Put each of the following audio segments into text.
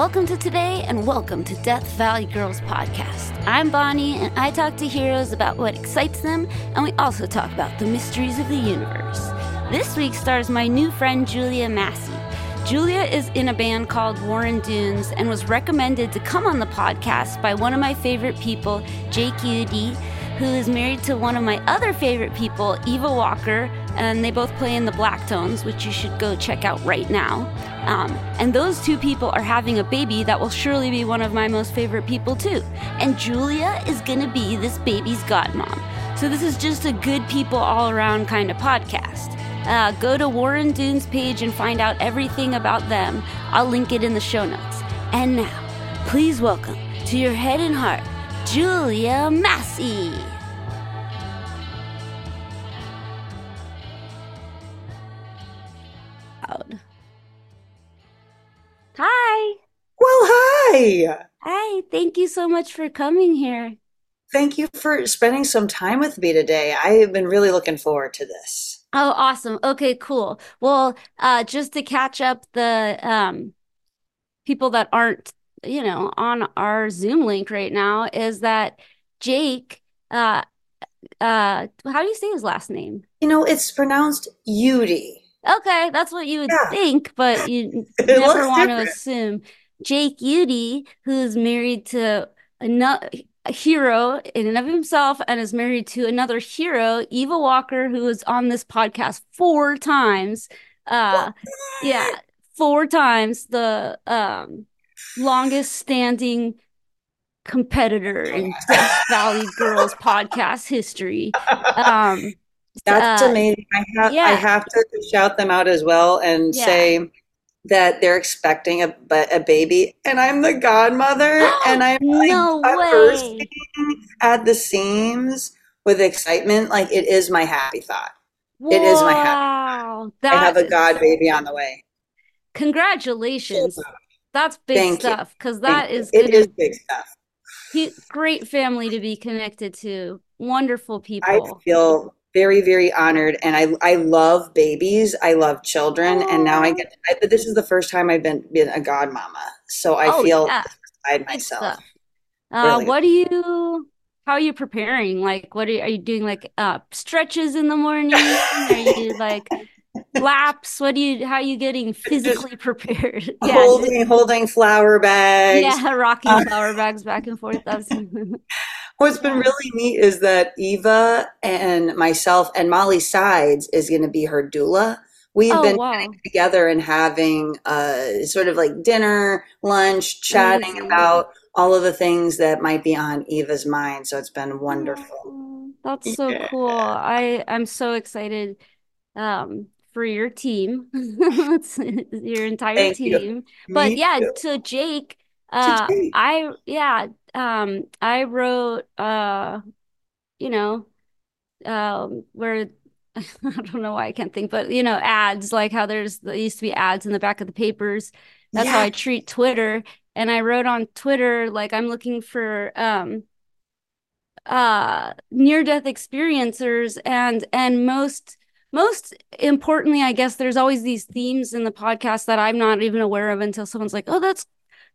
Welcome to today and welcome to Death Valley Girls Podcast. I'm Bonnie and I talk to heroes about what excites them, and we also talk about the mysteries of the universe. This week stars my new friend Julia Massey. Julia is in a band called Warren Dunes and was recommended to come on the podcast by one of my favorite people, Jake Uitti, who is married to one of my other favorite people, Eva Walker, and they both play in the Black Tones, which you should go check out right now. Um, and those two people are having a baby that will surely be one of my most favorite people, too. And Julia is gonna be this baby's godmom. So this is just a good people all around kind of podcast. Uh, go to Warren Dunes page and find out everything about them. I'll link it in the show notes. And now, please welcome to your head and heart, Julia Massey. Hi. Hi. Thank you so much for coming here. Thank you for spending some time with me today. I have been really looking forward to this. Oh, awesome. Okay, cool. Well, uh, just to catch up the um, people that aren't, you know, on our Zoom link right now is that Jake, uh, uh, how do you say his last name? You know, it's pronounced Uitti. Okay, that's what you would yeah. think, but you never want different. to assume. Jake Uitti, who's married to another hero in and of himself and is married to another hero, Eva Walker, who is on this podcast four times. Uh yeah, four times the um longest standing competitor in Death Valley Girls podcast history. Um that's uh, amazing. I have yeah. I have to shout them out as well and yeah. say that they're expecting a a baby and I'm the godmother and I'm like no bursting at the seams with excitement. Like it is my happy thought. It is my happy. Thought. I have a god baby on the way. Congratulations. That's big Thank stuff because that is it is big stuff. He, great family to be connected to. Wonderful people. I feel very very honored and i i love babies. I love children and now i get I, this is the first time i've been been a godmama so i oh, feel yeah. beside myself. uh, really. what do you how are you preparing? Like what are you, are you doing like uh stretches in the morning? Are you like laps? What do you how are you getting physically prepared? Yeah. holding holding flour bags. Yeah rocking uh, flour bags back and forth What's been really neat is that Eva and myself and Molly Sides is going to be her doula. We've oh, been wow. together and having a sort of like dinner, lunch, chatting mm-hmm. about all of the things that might be on Eva's mind. So it's been wonderful. that's so yeah. cool. I I'm so excited um, for your team, your entire Thank team. You. But Me yeah, too. to Jake, uh, I yeah, um, I wrote uh, you know, um, where I don't know why I can't think, but you know, ads like how there's there used to be ads in the back of the papers. That's yeah. how I treat Twitter. And I wrote on Twitter like I'm looking for um uh near death experiencers and and most most importantly i guess there's always these themes in the podcast that i'm not even aware of until someone's like oh that's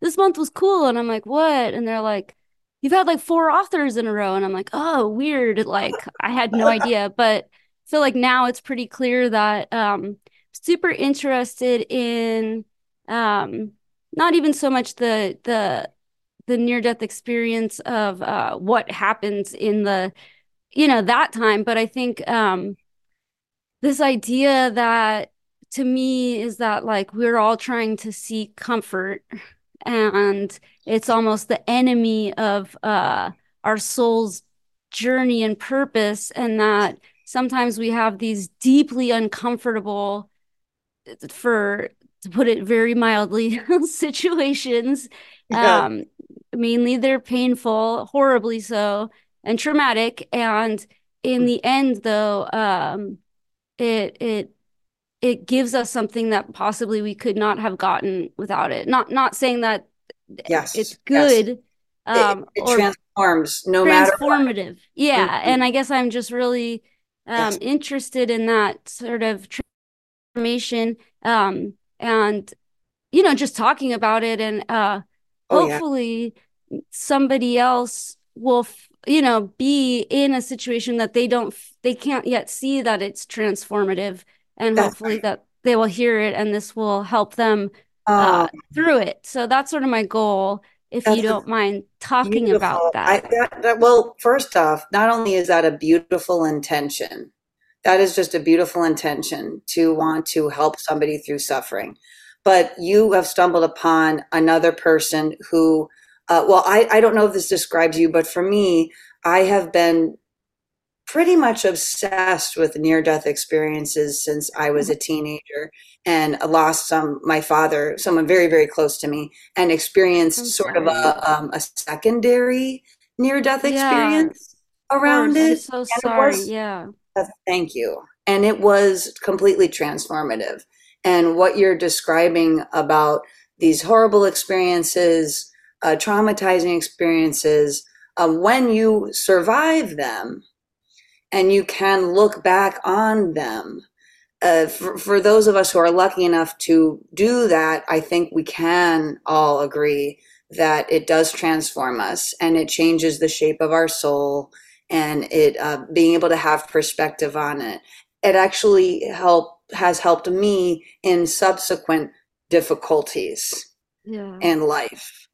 this month was cool. And I'm like, what? And they're like, you've had like four authors in a row. And I'm like, oh, weird. Like I had no idea. But feel like now it's pretty clear that um super interested in um not even so much the the the near death experience of uh what happens in the you know that time but i think um this idea that to me is that like we're all trying to seek comfort and it's almost the enemy of uh, our soul's journey and purpose and that sometimes we have these deeply uncomfortable for to put it very mildly situations yeah. um mainly they're painful horribly so and traumatic and in the end though um it it it gives us something that possibly we could not have gotten without it. Not not saying that yes, it's good. Yes. Um, it, it transforms no matter transformative. Yeah, mm-hmm. and I guess I'm just really um, yes. interested in that sort of transformation. Um, and you know, just talking about it and uh Oh yeah. hopefully somebody else will you know be in a situation that they don't they can't yet see that it's transformative and That's hopefully right. that they will hear it and this will help them uh, Um, through it so that's sort of my goal if you don't mind talking about beautiful. I that that, that well, first off, not only is that a beautiful intention, that is just a beautiful intention to want to help somebody through suffering. But you have stumbled upon another person who, uh, well, I, I don't know if this describes you, but for me, I have been pretty much obsessed with near death experiences since I was a teenager and lost some my father, someone very very close to me, and experienced sort of a um, a secondary near death yeah. of experience around course i'm it, so and sorry. was yeah. Uh, thank you, and it was completely transformative. And what you're describing about these horrible experiences, uh, traumatizing experiences, um, when you survive them and you can look back on them. Uh, for, for those of us who are lucky enough to do that, I think we can all agree that it does transform us and it changes the shape of our soul and it uh, being able to have perspective on it. It actually help has helped me in subsequent difficulties yeah in life.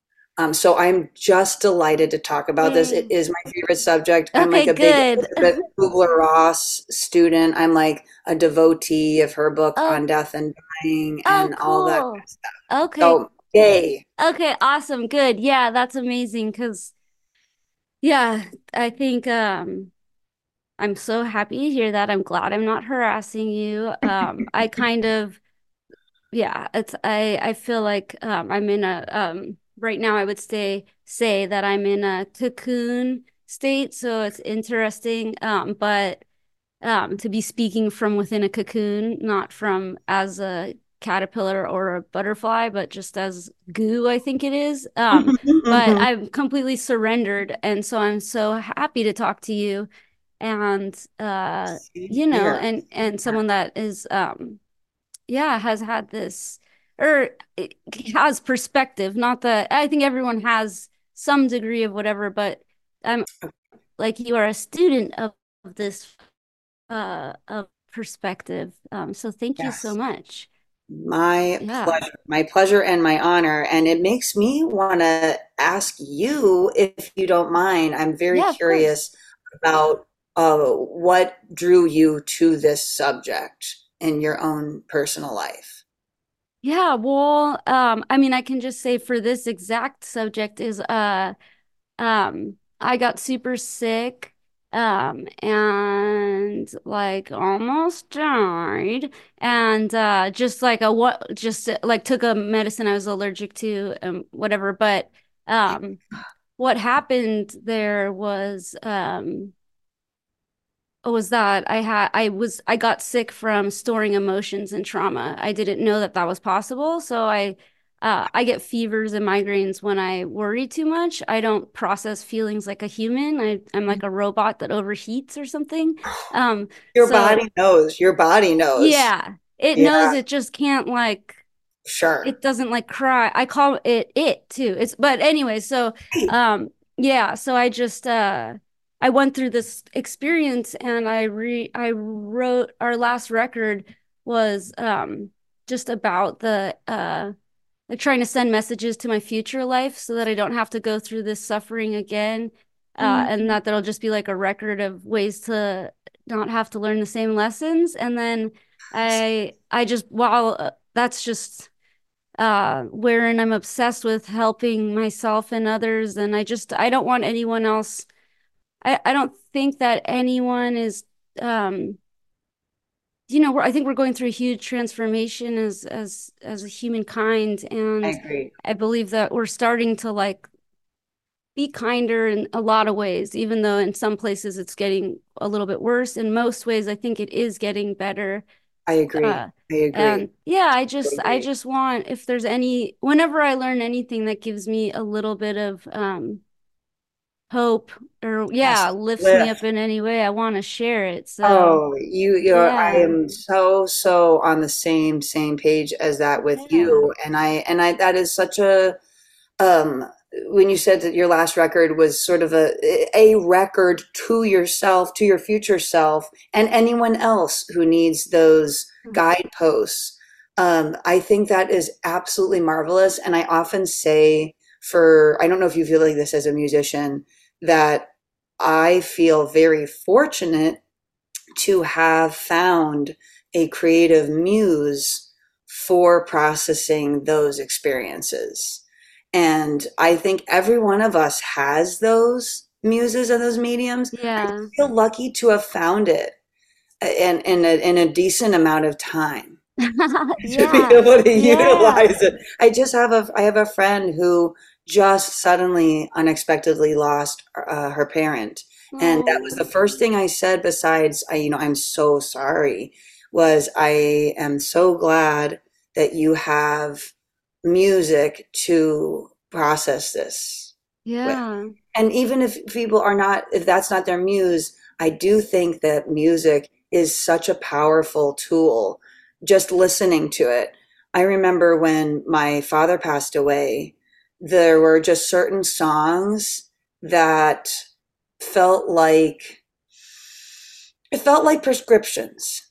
Um, so I'm just delighted to talk about this. It is my favorite subject. Okay, I'm like a big good Elizabeth Kubler-Ross student. I'm like a devotee of her book oh on death and dying oh and all that kind of stuff. okay So, yay. Okay, awesome. Good. Yeah, that's amazing because yeah, I think um I'm so happy to hear that. I'm glad I'm not harassing you. Um I kind of yeah, it's I I feel like um I'm in a um right now I would say say that I'm in a cocoon state, so it's interesting. Um but um, to be speaking from within a cocoon, not from as a caterpillar or a butterfly, but just as goo, I think it is. Um, but I'm completely surrendered. And so I'm so happy to talk to you and uh, you know, and and someone that is um yeah, has had this or has perspective, not that I think everyone has some degree of whatever, but I'm like you are a student of this uh, of perspective. Um, so thank you so much. My Yeah. pleasure. My pleasure and my honor. And it makes me want to ask you, if you don't mind, I'm very Yeah, curious about uh, what drew you to this subject in your own personal life. Yeah, well, um, I mean, I can just say for this exact subject is uh um I got super sick um and like almost died and uh just like a what just uh, like took a medicine I was allergic to and whatever but um what happened there was um was that I had I was I got sick from storing emotions and trauma. I didn't know that that was possible, so I uh, I get fevers and migraines when I worry too much. I don't process feelings like a human. I I'm like a robot that overheats or something. Um, Your so body knows. Your body knows. yeah, it knows it just can't like sure. it doesn't like cry. I call it it too. It's but anyway, so um yeah, so I just uh I went through this experience and I re I wrote our last record was um just about the uh like trying to send messages to my future life so that I don't have to go through this suffering again. Uh and Mm, that that'll just be like a record of ways to not have to learn the same lessons and then I I just while uh, that's just uh wherein I'm obsessed with helping myself and others and I just I don't want anyone else I I don't think that anyone is um you know we're, I think we're going through a huge transformation as as as a humankind I and agree. I believe that we're starting to like be kinder in a lot of ways even though in some places it's getting a little bit worse in most ways I think it is getting better I agree. uh I and agree. yeah i I just i agree. just want if there's any whenever i learn anything that gives me a little bit of um hope or yeah yes, lifts lift. me up in any way i want to share it so oh you you yeah. i am so so on the same same page as that with yeah. you and i and i that is such a um when you said that your last record was sort of a a record to yourself to your future self and anyone else who needs those mm-hmm. guideposts um, i think that is absolutely marvelous and i often say for i don't know if you feel like this as a musician that I feel very fortunate to have found a creative muse for processing those experiences. And I think every one of us has those muses and those mediums. Yeah. I feel lucky to have found it uh, in, in, a, in a decent amount of time. yeah. to be able to yeah. utilize it. I just have a I have a friend who just suddenly unexpectedly lost uh, her parent. And that was the first thing i said besides i you know i'm so sorry was i am so glad that you have music to process this yeah. With. and even if people are not if that's not their muse i do think that music is such a powerful tool just listening to it. I remember when my father passed away there were just certain songs that felt like it felt like prescriptions.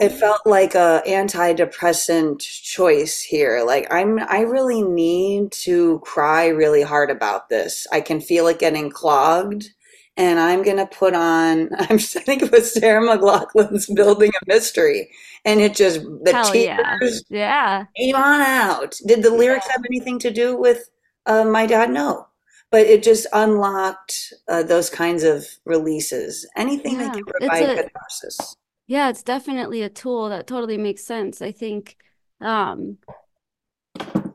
It hmm. felt like a antidepressant choice here. Like I'm I really need to cry really hard about this. I can feel it getting clogged and I'm gonna put on. I'm I think it was Sarah McLachlan's "Building a Mystery," and it just the Hell tears yeah. yeah came on out. Did the lyrics yeah. have anything to do with uh, my dad, no. But it just unlocked uh, those kinds of releases. Anything yeah, that can provide a, catharsis. Yeah, it's definitely a tool that totally makes sense. I think, um,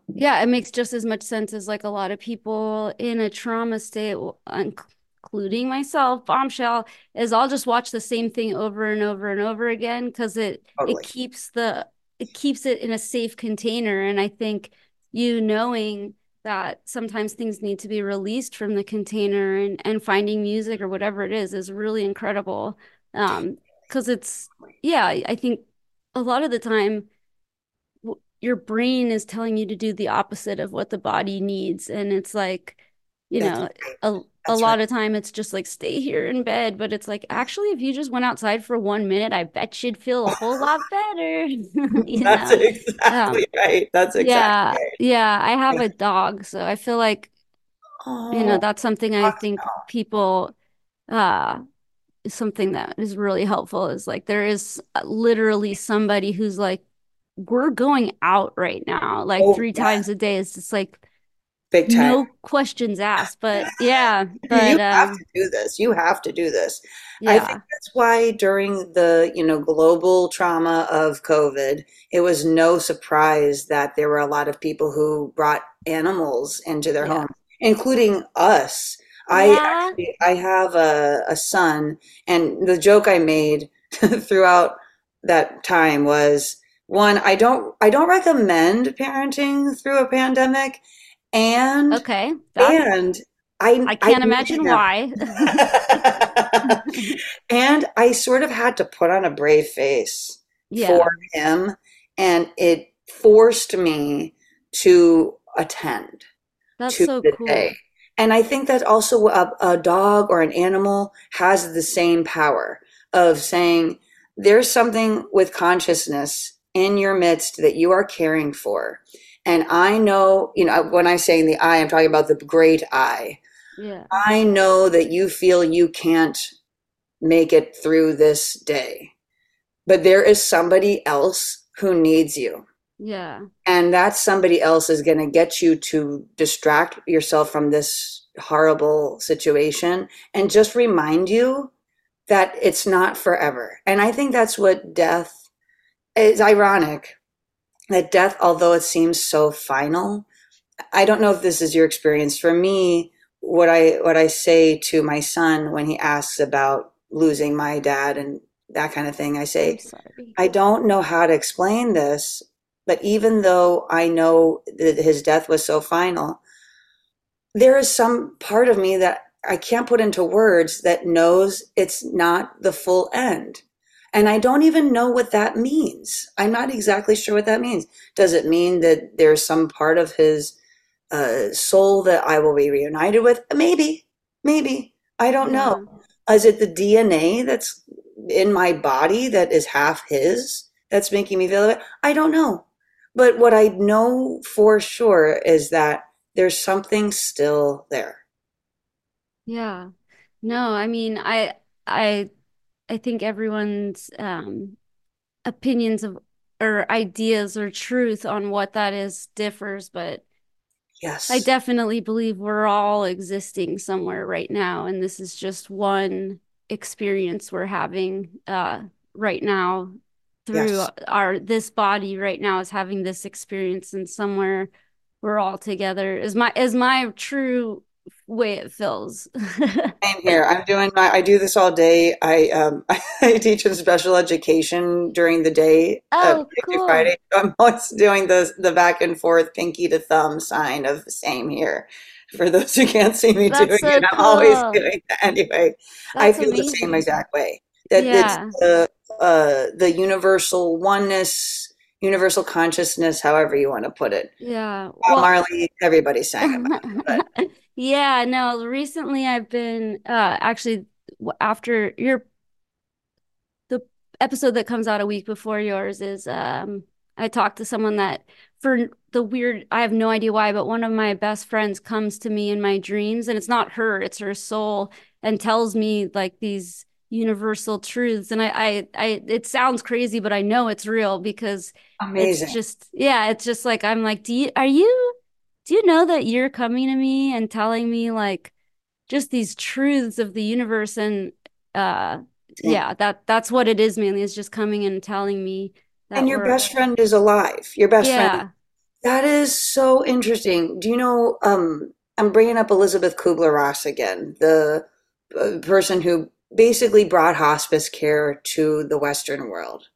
yeah, it makes just as much sense as like a lot of people in a trauma state, including myself, bombshell, is I'll just watch the same thing over and over and over again because it totally. it keeps the it keeps it in a safe container. And I think you knowing that sometimes things need to be released from the container and and finding music or whatever it is is really incredible. Um because it's yeah i think a lot of the time your brain is telling you to do the opposite of what the body needs. And it's like you know a, a lot right. of time it's just like stay here in bed but it's like actually if you just went outside for one minute i bet you'd feel a whole lot better that's know? exactly um, right that's exactly yeah right. yeah i have a dog so i feel like oh, you know oh, that's something i think people uh something that is really helpful is like there is literally somebody who's like we're going out right now like oh, three yeah. times a day it's just like big time. No questions asked, but yeah, but you have um, to do this. You have to do this. Yeah. I think that's why during the you know global trauma of COVID, it was no surprise that there were a lot of people who brought animals into their yeah. home, including us. Yeah. I actually, I have a, a son, and the joke I made throughout that time was one I don't I don't recommend parenting through a pandemic and okay, and I I can't I imagine why. and I sort of had to put on a brave face yeah. for him, and it forced me to attend That's to so the cool. day. And I think that also a, a dog or an animal has the same power of saying there's something with consciousness in your midst that you are caring for and I know, you know, when I say in the I, I'm talking about the great I. Yeah. I know that you feel you can't make it through this day, but there is somebody else who needs you. Yeah. And that somebody else is going to get you to distract yourself from this horrible situation and just remind you that it's not forever. And I think that's what death is ironic that death, although it seems so final, I don't know if this is your experience. For me, what I what I say to my son when he asks about losing my dad and that kind of thing, I say, I don't know how to explain this, but even though I know that his death was so final, there is some part of me that I can't put into words that knows it's not the full end. And I don't even know what that means. I'm not exactly sure what that means. Does it mean that there's some part of his uh, soul that I will be reunited with? Maybe, maybe. I don't yeah. know. Is it the DNA that's in my body that is half his that's making me feel it? I don't know. But what I know for sure is that there's something still there. Yeah. No, I mean, I I I think everyone's um opinions of or ideas or truth on what that is differs, but yes. I definitely believe we're all existing somewhere right now and this is just one experience we're having uh right now through yes. our this body right now is having this experience and somewhere we're all together is my is my true way it feels. Same here. I'm doing my. I do this all day. I um I teach in special education during the day. Oh, uh, cool. Friday. I'm always doing the the back and forth pinky to thumb sign of same here. For those who can't see me That's doing so it, I'm cool. always doing that anyway. That's I feel amazing. the same exact way. That yeah. it's the uh, the universal oneness universal consciousness, however you want to put it. Yeah. Well, Marley, everybody's saying about it. Yeah, no, recently I've been uh actually after your the episode that comes out a week before yours is um I talked to someone that for the weird I have no idea why, but one of my best friends comes to me in my dreams and it's not her, it's her soul and tells me like these universal truths and I, I i it sounds crazy but i know it's real because Amazing. it's just yeah it's just like i'm like do you are you do you know that you're coming to me and telling me like just these truths of the universe and uh yeah, that that's what it is mainly is just coming and telling me and your best friend is alive your best yeah. friend that is so interesting do you know um i'm bringing up elizabeth kubler-ross again the uh, person who basically brought hospice care to the Western world.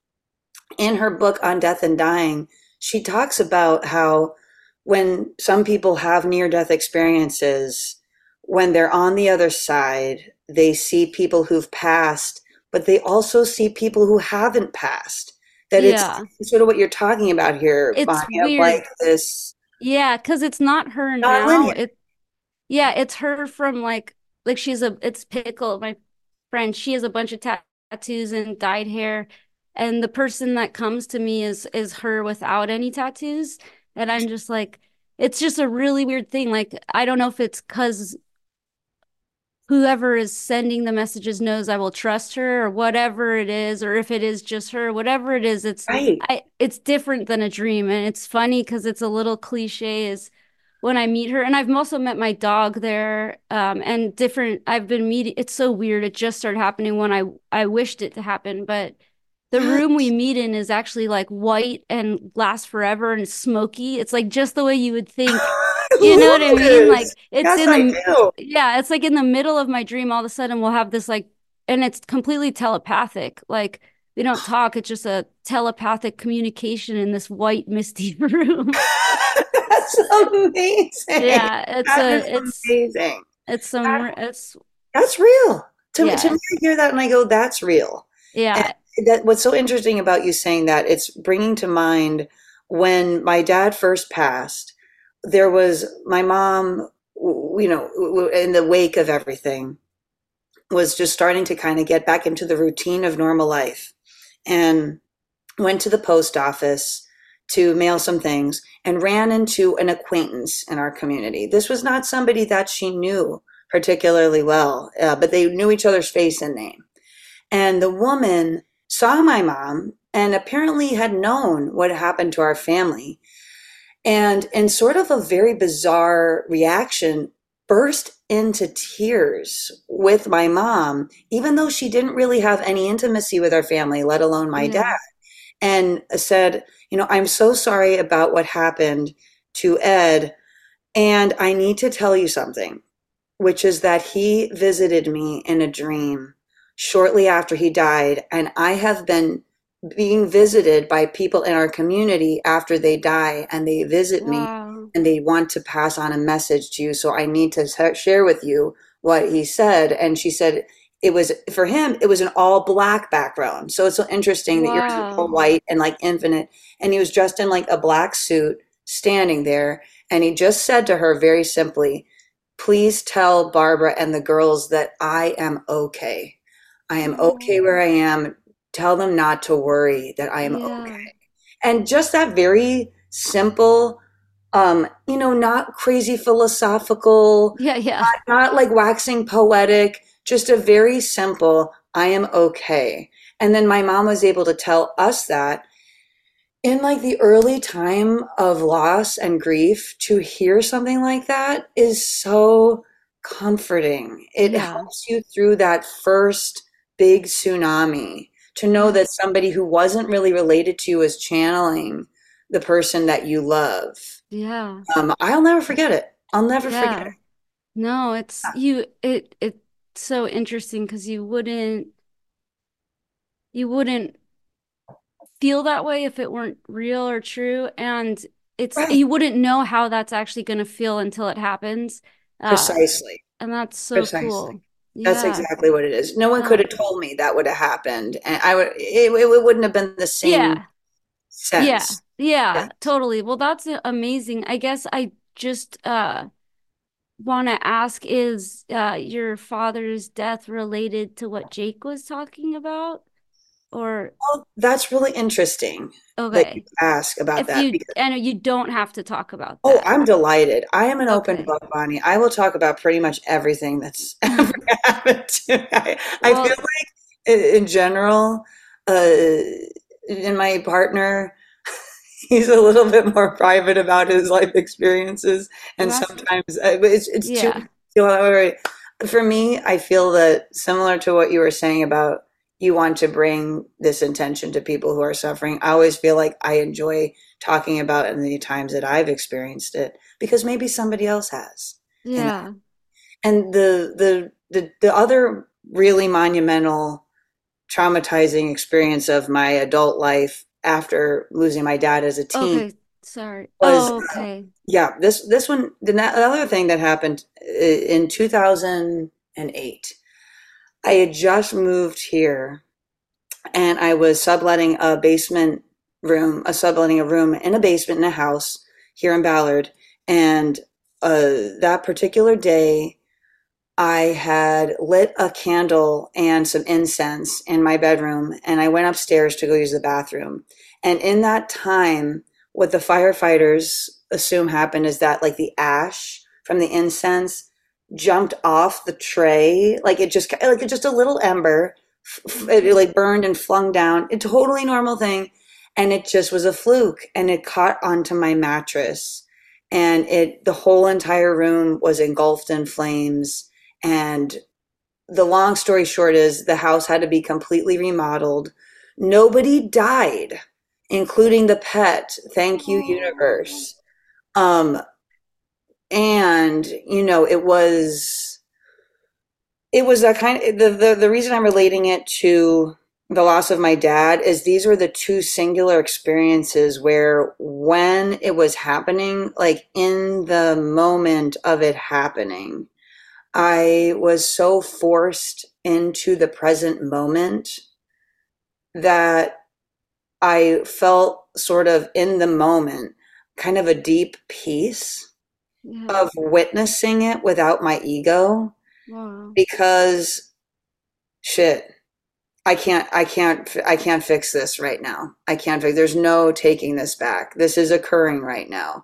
In her book on death and dying, she talks about how when some people have near death experiences, when they're on the other side, they see people who've passed, but they also see people who haven't passed. That yeah. it's sort of what you're talking about here, it's like this. Yeah, because it's not her not now. It, yeah, it's her from like like she's a it's pickle my friend. She has a bunch of tattoos and dyed hair. And the person that comes to me is is her without any tattoos. And I'm just like, it's just a really weird thing. Like, I don't know if it's because whoever is sending the messages knows I will trust her or whatever it is, or if it is just her, whatever it is, it's right. I, it's different than a dream. And it's funny because it's a little cliche is when I meet her. And I've also met my dog there um, and different, I've been meeting, it's so weird. It just started happening when I, I wished it to happen. But the room we meet in is actually like white and lasts forever and smoky. It's like just the way you would think. You know what I mean? Like it's yes, in the yeah, it's like in the middle of my dream. All of a sudden, we'll have this like, and it's completely telepathic. Like they don't talk; it's just a telepathic communication in this white misty room. That's amazing. Yeah, it's that a, it's amazing. It's some that, it's that's real. To, yeah. to me, I hear that and I go, "That's real." Yeah. And that what's so interesting about you saying that it's bringing to mind when my dad first passed. There was my mom, you know, in the wake of everything, was just starting to kind of get back into the routine of normal life, and went to the post office to mail some things and ran into an acquaintance in our community. This was not somebody that she knew particularly well, uh, but they knew each other's face and name. And the woman saw my mom and apparently had known what happened to our family. And in sort of a very bizarre reaction, burst into tears with my mom, even though she didn't really have any intimacy with our family, let alone my mm-hmm. dad and said, You know, I'm so sorry about what happened to Ed. And I need to tell you something, which is that he visited me in a dream shortly after he died. And I have been being visited by people in our community after they die and they visit wow. me and they want to pass on a message to you. So I need to share with you what he said. And she said, it was for him, it was an all black background. So it's so interesting wow. that you're all white and like infinite. And he was dressed in like a black suit standing there. And he just said to her very simply, please tell Barbara and the girls that I am okay. I am okay where I am. Tell them not to worry that I am yeah. okay. And just that very simple, um, you know, not crazy philosophical, yeah, yeah, not, not like waxing poetic, just a very simple, I am okay. And then my mom was able to tell us that in like the early time of loss and grief to hear something like that is so comforting it yeah. helps you through that first big tsunami to know that somebody who wasn't really related to you is channeling the person that you love. Yeah. Um, i'll never forget it. I'll never yeah. forget it. No it's you it it's so interesting because you wouldn't you wouldn't feel that way if it weren't real or true and it's right. you wouldn't know how that's actually going to feel until it happens. Uh, precisely. and that's so precisely. cool yeah. That's exactly what it is. No one could have told me that would have happened, and I would. It, it wouldn't have been the same. Yeah. Sense. Yeah. Yeah. yeah. Totally. Well, that's amazing. I guess I just uh want to ask: Is uh your father's death related to what Jake was talking about? or well, that's really interesting okay that you ask about if that you, because, and you don't have to talk about oh, that. oh i'm delighted i am an okay. open book bonnie i will talk about pretty much everything that's ever I, well, I feel like in general uh in my partner he's a little bit more private about his life experiences and sometimes uh, it's, it's yeah. too for me i feel that similar to what you were saying about you want to bring this intention to people who are suffering. I always feel like I enjoy talking about it in the times that I've experienced it because maybe somebody else has. Yeah. And, and the, the the the other really monumental traumatizing experience of my adult life after losing my dad as a teen. Okay. Sorry. Was, oh, okay. Yeah, this this one the other thing that happened uh, in 2008 I had just moved here and I was subletting a basement room, a subletting a room in a basement in a house here in Ballard. And uh, that particular day, I had lit a candle and some incense in my bedroom, and I went upstairs to go use the bathroom. And in that time, what the firefighters assume happened is that, like, the ash from the incense jumped off the tray like it just like just a little ember it like burned and flung down. A totally normal thing. And it just was a fluke and it caught onto my mattress. And it the whole entire room was engulfed in flames and the long story short is the house had to be completely remodeled. Nobody died including the pet. Thank you universe. Um and you know it was it was a kind of the, the the reason i'm relating it to the loss of my dad is these were the two singular experiences where when it was happening like in the moment of it happening i was so forced into the present moment that i felt sort of in the moment kind of a deep peace yeah. of witnessing it without my ego wow. because shit I can't I can't I can't fix this right now. I can't fix there's no taking this back. This is occurring right now.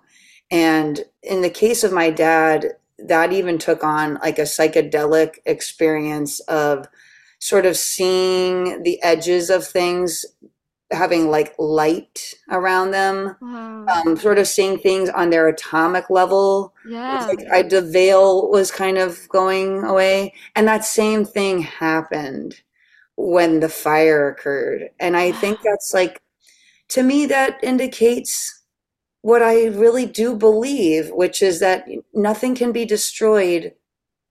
And in the case of my dad, that even took on like a psychedelic experience of sort of seeing the edges of things having like light around them, wow. um, sort of seeing things on their atomic level. Yeah, like I, the veil was kind of going away, and that same thing happened when the fire occurred. And I think that's like, to me, that indicates what I really do believe, which is that nothing can be destroyed.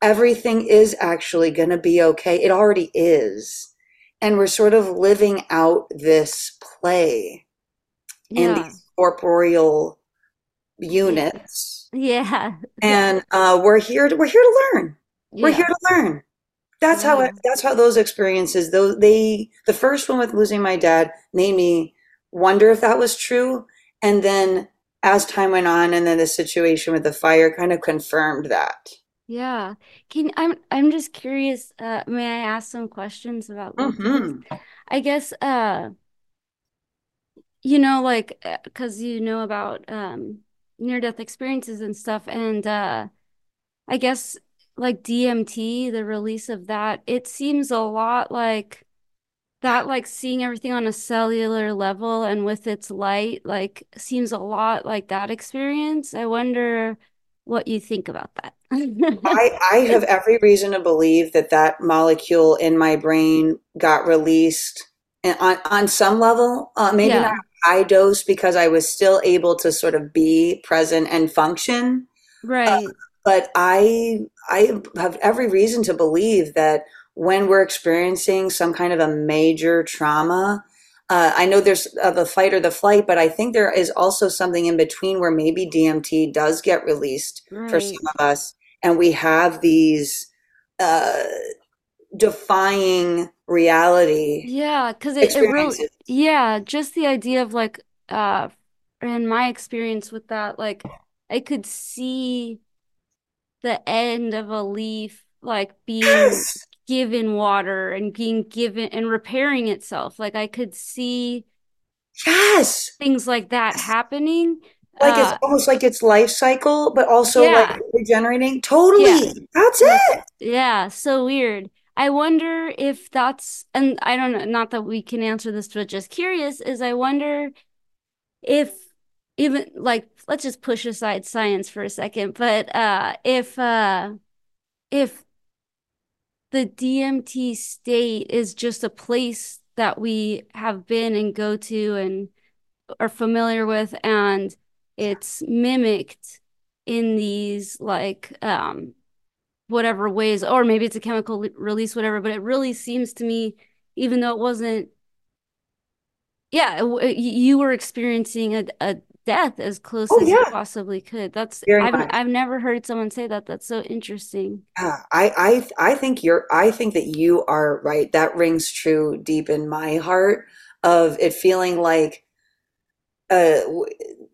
Everything is actually going to be okay. It already is and we're sort of living out this play yeah. in these corporeal units. Yeah. And uh, we're here to we're here to learn. we're here to learn. That's yeah. how it, that's how those experiences those they the first one with losing my dad made me wonder if that was true and then as time went on and then the situation with the fire kind of confirmed that. Yeah. Can I'm I'm just curious, uh may I ask some questions about mm-hmm. I guess uh you know like uh, cuz you know about um near death experiences and stuff and uh I guess like DMT, the release of that, it seems a lot like that like seeing everything on a cellular level and with its light like seems a lot like that experience. I wonder what you think about that. I, I have every reason to believe that that molecule in my brain got released and on, on some level, uh, maybe yeah. not high dose because I was still able to sort of be present and function. Right. Uh, but I I have every reason to believe that when we're experiencing some kind of a major trauma, uh, I know there's uh, the fight or the flight, but I think there is also something in between where maybe DMT does get released right. for some of us, and we have these uh, defying reality. Yeah, because it, it really, yeah, just the idea of like, uh, in my experience with that, like, I could see the end of a leaf like being. Given water and being given and repairing itself. Like I could see yes things like that happening. Like uh, it's almost like it's life cycle, but also yeah. like regenerating. Totally. Yeah. That's it. Yeah. So weird. I wonder if that's, and I don't know, not that we can answer this, but just curious, is I wonder if even like let's just push aside science for a second but uh if uh if the DMT state is just a place that we have been and go to and are familiar with and it's mimicked in these like um whatever ways or maybe it's a chemical release whatever but it really seems to me even though it wasn't yeah you were experiencing a, a death as close oh, as yeah. you possibly could. That's Very I've much. I've never heard someone say that. That's so interesting. Yeah, I I I think you're I think that you are right. That rings true deep in my heart of it feeling like uh,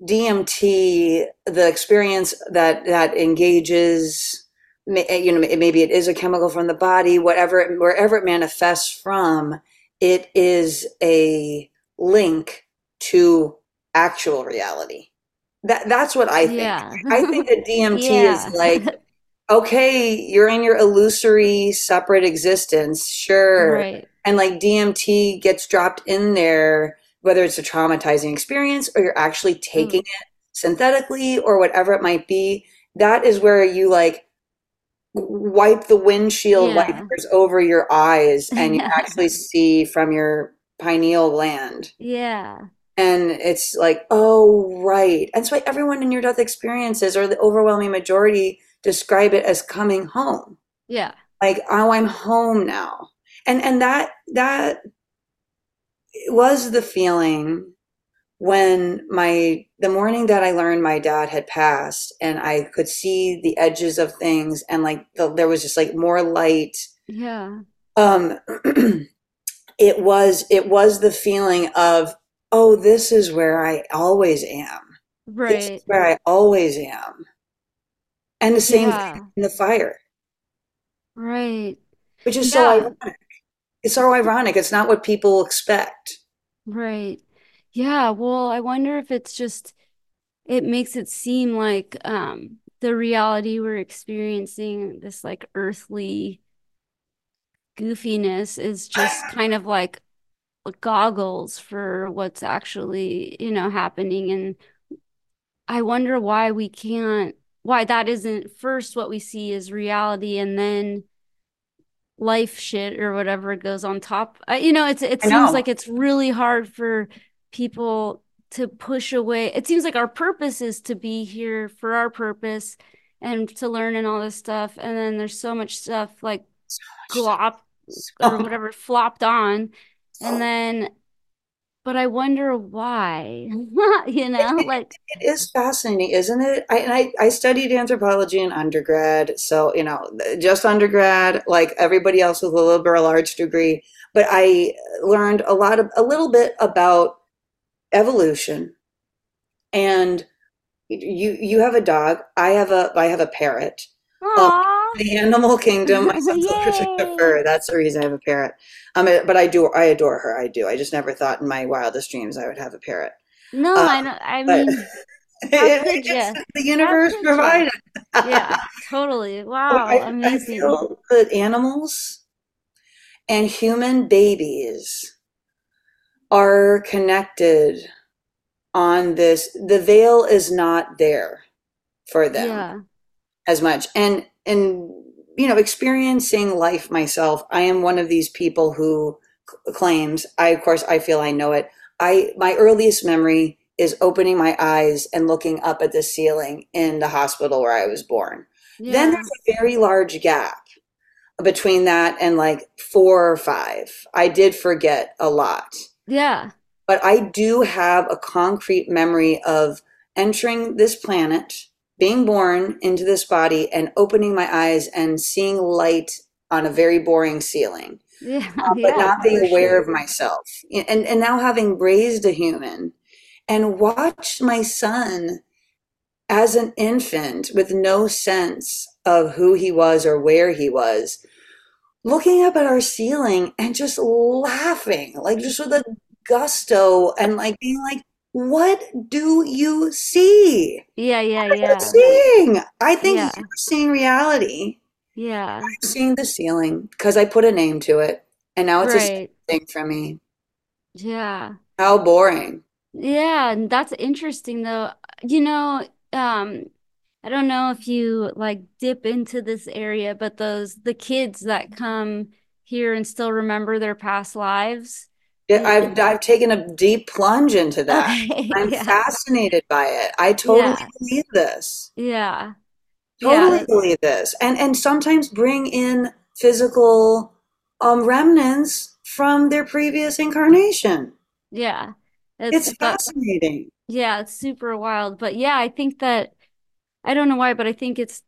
DMT, the experience that that engages you know maybe it is a chemical from the body whatever it, wherever it manifests from it is a link to actual reality. That that's what I think. Yeah. I think that DMT yeah. is like, okay, you're in your illusory separate existence, sure. Right. And like DMT gets dropped in there, whether it's a traumatizing experience or you're actually taking mm. it synthetically or whatever it might be. That is where you like wipe the windshield yeah. wipers over your eyes and you actually see from your pineal gland. Yeah. And it's like, oh, right. That's why everyone in near death experiences, or the overwhelming majority, describe it as coming home. Yeah. Like, oh, I'm home now. And and that that was the feeling when my the morning that I learned my dad had passed and I could see the edges of things and like the, there was just like more light. Yeah. Um it was it was the feeling of oh, this is where I always am. Right. where I always am. And the same yeah. thing in the fire. Right. Which is yeah. so ironic. It's so ironic. It's not what people expect. Right. Yeah. Well, I wonder if it's just, it makes it seem like um, the reality we're experiencing, this like earthly goofiness, is just kind of like goggles for what's actually, you know, happening. And I wonder why we can't, why that isn't first what we see is reality and then life shit or whatever goes on top. I, you know, it's it I seems know. like it's really hard for people to push away. It seems like our purpose is to be here for our purpose and to learn and all this stuff. And then there's so much stuff like so glop so or whatever flopped on and then but I wonder why. you know, like it is fascinating, isn't it? I, and I, I studied anthropology in undergrad, so you know, just undergrad, like everybody else with a liberal arts degree. But I learned a lot of a little bit about evolution, and you you have a dog, I have a I have a parrot. Um, the animal kingdom, my son's allergic to fur. That's the reason I have a parrot. Um, but I do, I adore her. I do. I just never thought in my wildest dreams I would have a parrot. No, uh, I know. I mean, it, the universe provided. yeah, totally. Wow, I, amazing. I that animals and human babies are connected on this. The veil is not there for them yeah. as much, and and you know, experiencing life myself, I am one of these people who claims. I, of course, I feel I know it. I my earliest memory is opening my eyes and looking up at the ceiling in the hospital where I was born. Yeah. Then there's a very large gap between that and like four or five. I did forget a lot. Yeah. But I do have a concrete memory of entering this planet, being born into this body, and opening my eyes and seeing light on a very boring ceiling yeah, uh, but yeah, not being aware sure. of myself. And and now having raised a human and watched my son as an infant with no sense of who he was or where he was, looking up at our ceiling and just laughing, like just with a gusto and like being like, what do you see? Yeah, yeah, yeah. Seeing. I think yeah. you're seeing reality. Yeah. I'm seeing the ceiling because I put a name to it. And now it's right. a thing for me. Yeah. How boring. Yeah, and that's interesting though. You know, um, I don't know if you like dip into this area, but those the kids that come here and still remember their past lives. Yeah, I've I've taken a deep plunge into that. Okay, I'm yeah. fascinated by it. I totally yeah. believe this. Yeah. Totally yeah. believe this. And and sometimes bring in physical um remnants from their previous incarnation. Yeah. It's, it's fascinating. yeah, it's super wild. But yeah, I think that I don't know why, but I think it's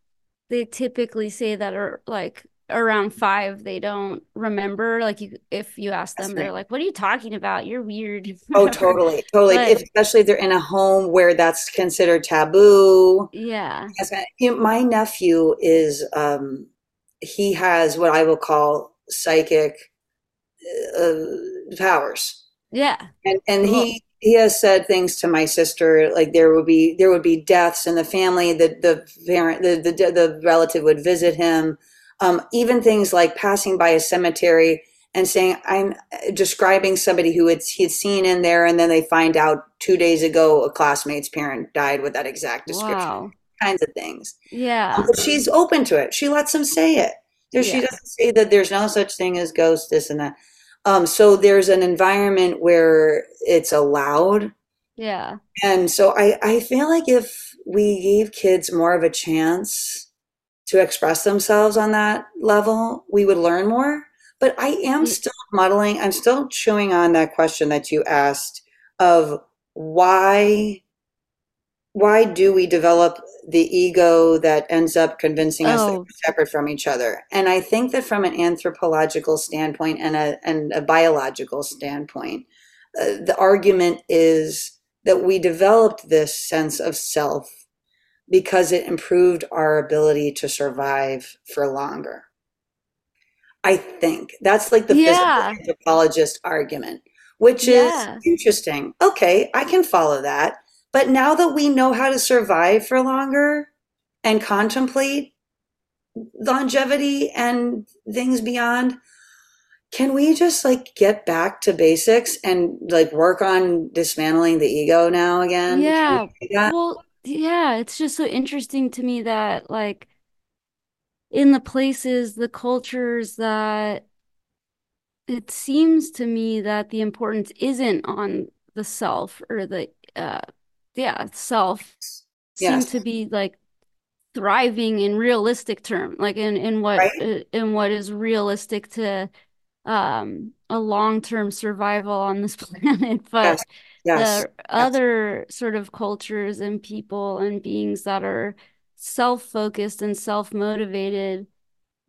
they typically say that are like around five they don't remember like you if you ask them they're like what are you talking about? You're weird. Oh totally totally but, if, especially if they're in a home where that's considered taboo. Yeah. You know, my nephew is um he has what i will call psychic uh, powers. Yeah. And and cool. he he has said things to my sister like there would be there would be deaths in the family the the parent the the, the relative would visit him um, even things like passing by a cemetery and saying, I'm describing somebody who had, he had seen in there, and then they find out two days ago a classmate's parent died with that exact description. Wow. Kinds of things. Yeah. Um, but she's open to it. She lets them say it. There, yeah. She doesn't say that there's no such thing as ghosts, this and that. Um, so there's an environment where it's allowed. Yeah. And so I, I feel like if we gave kids more of a chance to express themselves on that level, we would learn more. But I am still muddling, I'm still chewing on that question that you asked of why why do we develop the ego that ends up convincing us that oh. we're separate from each other? And I think that from an anthropological standpoint and a, and a biological standpoint, uh, the argument is that we developed this sense of self because it improved our ability to survive for longer. I think that's like the yeah. physical anthropologist argument, which yeah. is interesting. Okay, I can follow that. But now that we know how to survive for longer and contemplate longevity and things beyond, can we just like get back to basics and like work on dismantling the ego now again? Yeah. Well, yeah, it's just so interesting to me that like in the places, the cultures that it seems to me that the importance isn't on the self or the uh yeah, self seem to be like thriving in realistic term, like in in what right. Uh, in what is realistic to um a long-term survival on this planet. But yes. Yes. the other sort of cultures and people and beings that are self-focused and self-motivated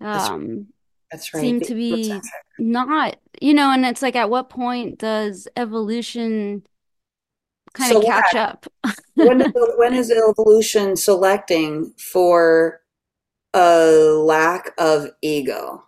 um that's right. seem to be not, you know, and it's like at what point does evolution kind of catch Select. up? When is, when is evolution selecting for a lack of ego?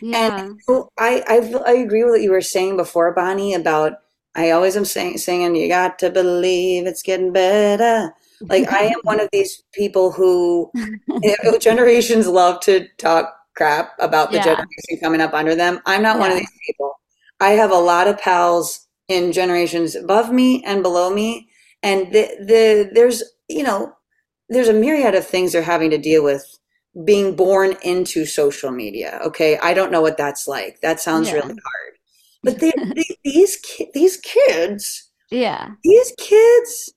Yeah. so I, I I agree with what you were saying before, Bonnie, about I always am saying singing, you got to believe it's getting better. Like I am one of these people who you know, generations love to talk crap about the Yeah. generation coming up under them. I'm not one of these people. I have a lot of pals in generations above me and below me, and the the there's you know there's a myriad of things they're having to deal with being born into social media. Okay, I don't know what that's like. That sounds really hard. But they, they, these ki- these kids, Yeah. these kids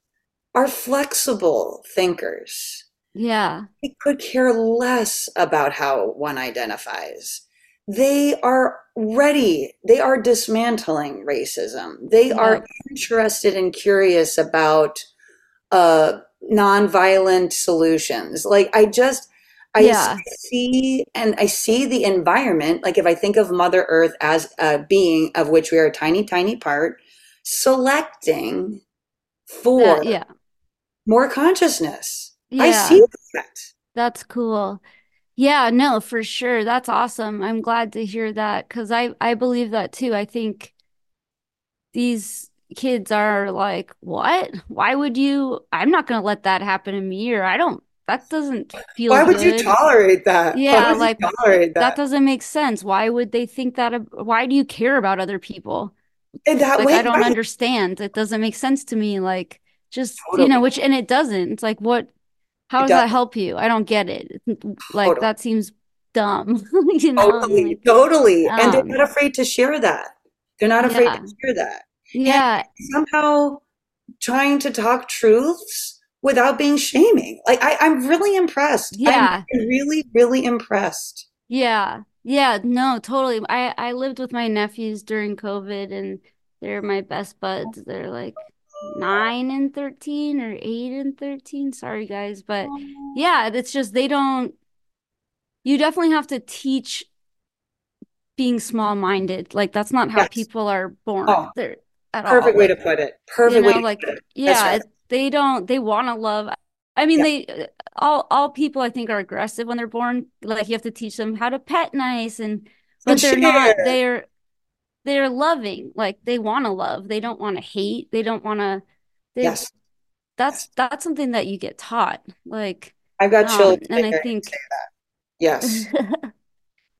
are flexible thinkers. Yeah. They could care less about how one identifies. They are ready. They are dismantling racism. They are interested and curious about uh, nonviolent solutions. Like I just, I Yeah. see and I see the environment. Like if I think of Mother Earth as a being of which we are a tiny, tiny part, selecting for yeah. more consciousness. I see that. That's cool. Yeah, no, for sure. That's awesome. I'm glad to hear that because I I believe that too. I think these kids are like, what? Why would you? I'm not going to let that happen to me, or I don't, that doesn't feel Why would you tolerate that? Yeah, like tolerate that that? doesn't make sense. Why would they think that? Why do you care about other people? In that Like, I don't right? understand. It doesn't make sense to me. Like, just, you know, which, and it doesn't. It's like, what, how It does does. that help you? I don't get it. Like, Totally. that seems dumb, you know? Totally. like, Totally. And they're um, not afraid to share that. They're not afraid to share that. And yeah, somehow trying to talk truths without being shaming. Like I, I'm really impressed. I'm yeah, really, really impressed. yeah, yeah. No, totally. I I lived with my nephews during COVID, and they're my best buds. They're like nine and 13 or eight and 13. Sorry, guys, but yeah, it's just they don't, you definitely have to teach being small-minded. Like that's not how Yes. people are born. Oh, at all. perfect way Like to put it. You Perfect way know, to like, put it. Yeah, right. They don't, they want to love. I mean, Yeah. they, all, all people I think are aggressive when they're born. Like, you have to teach them how to pet nice and, And but they're not, they're, they're loving. Like, they want to love. They don't want to hate. They don't want to, Yes. that's, Yes. that's something that you get taught. Like, I've got um, and I hearing you say think, that. Yes.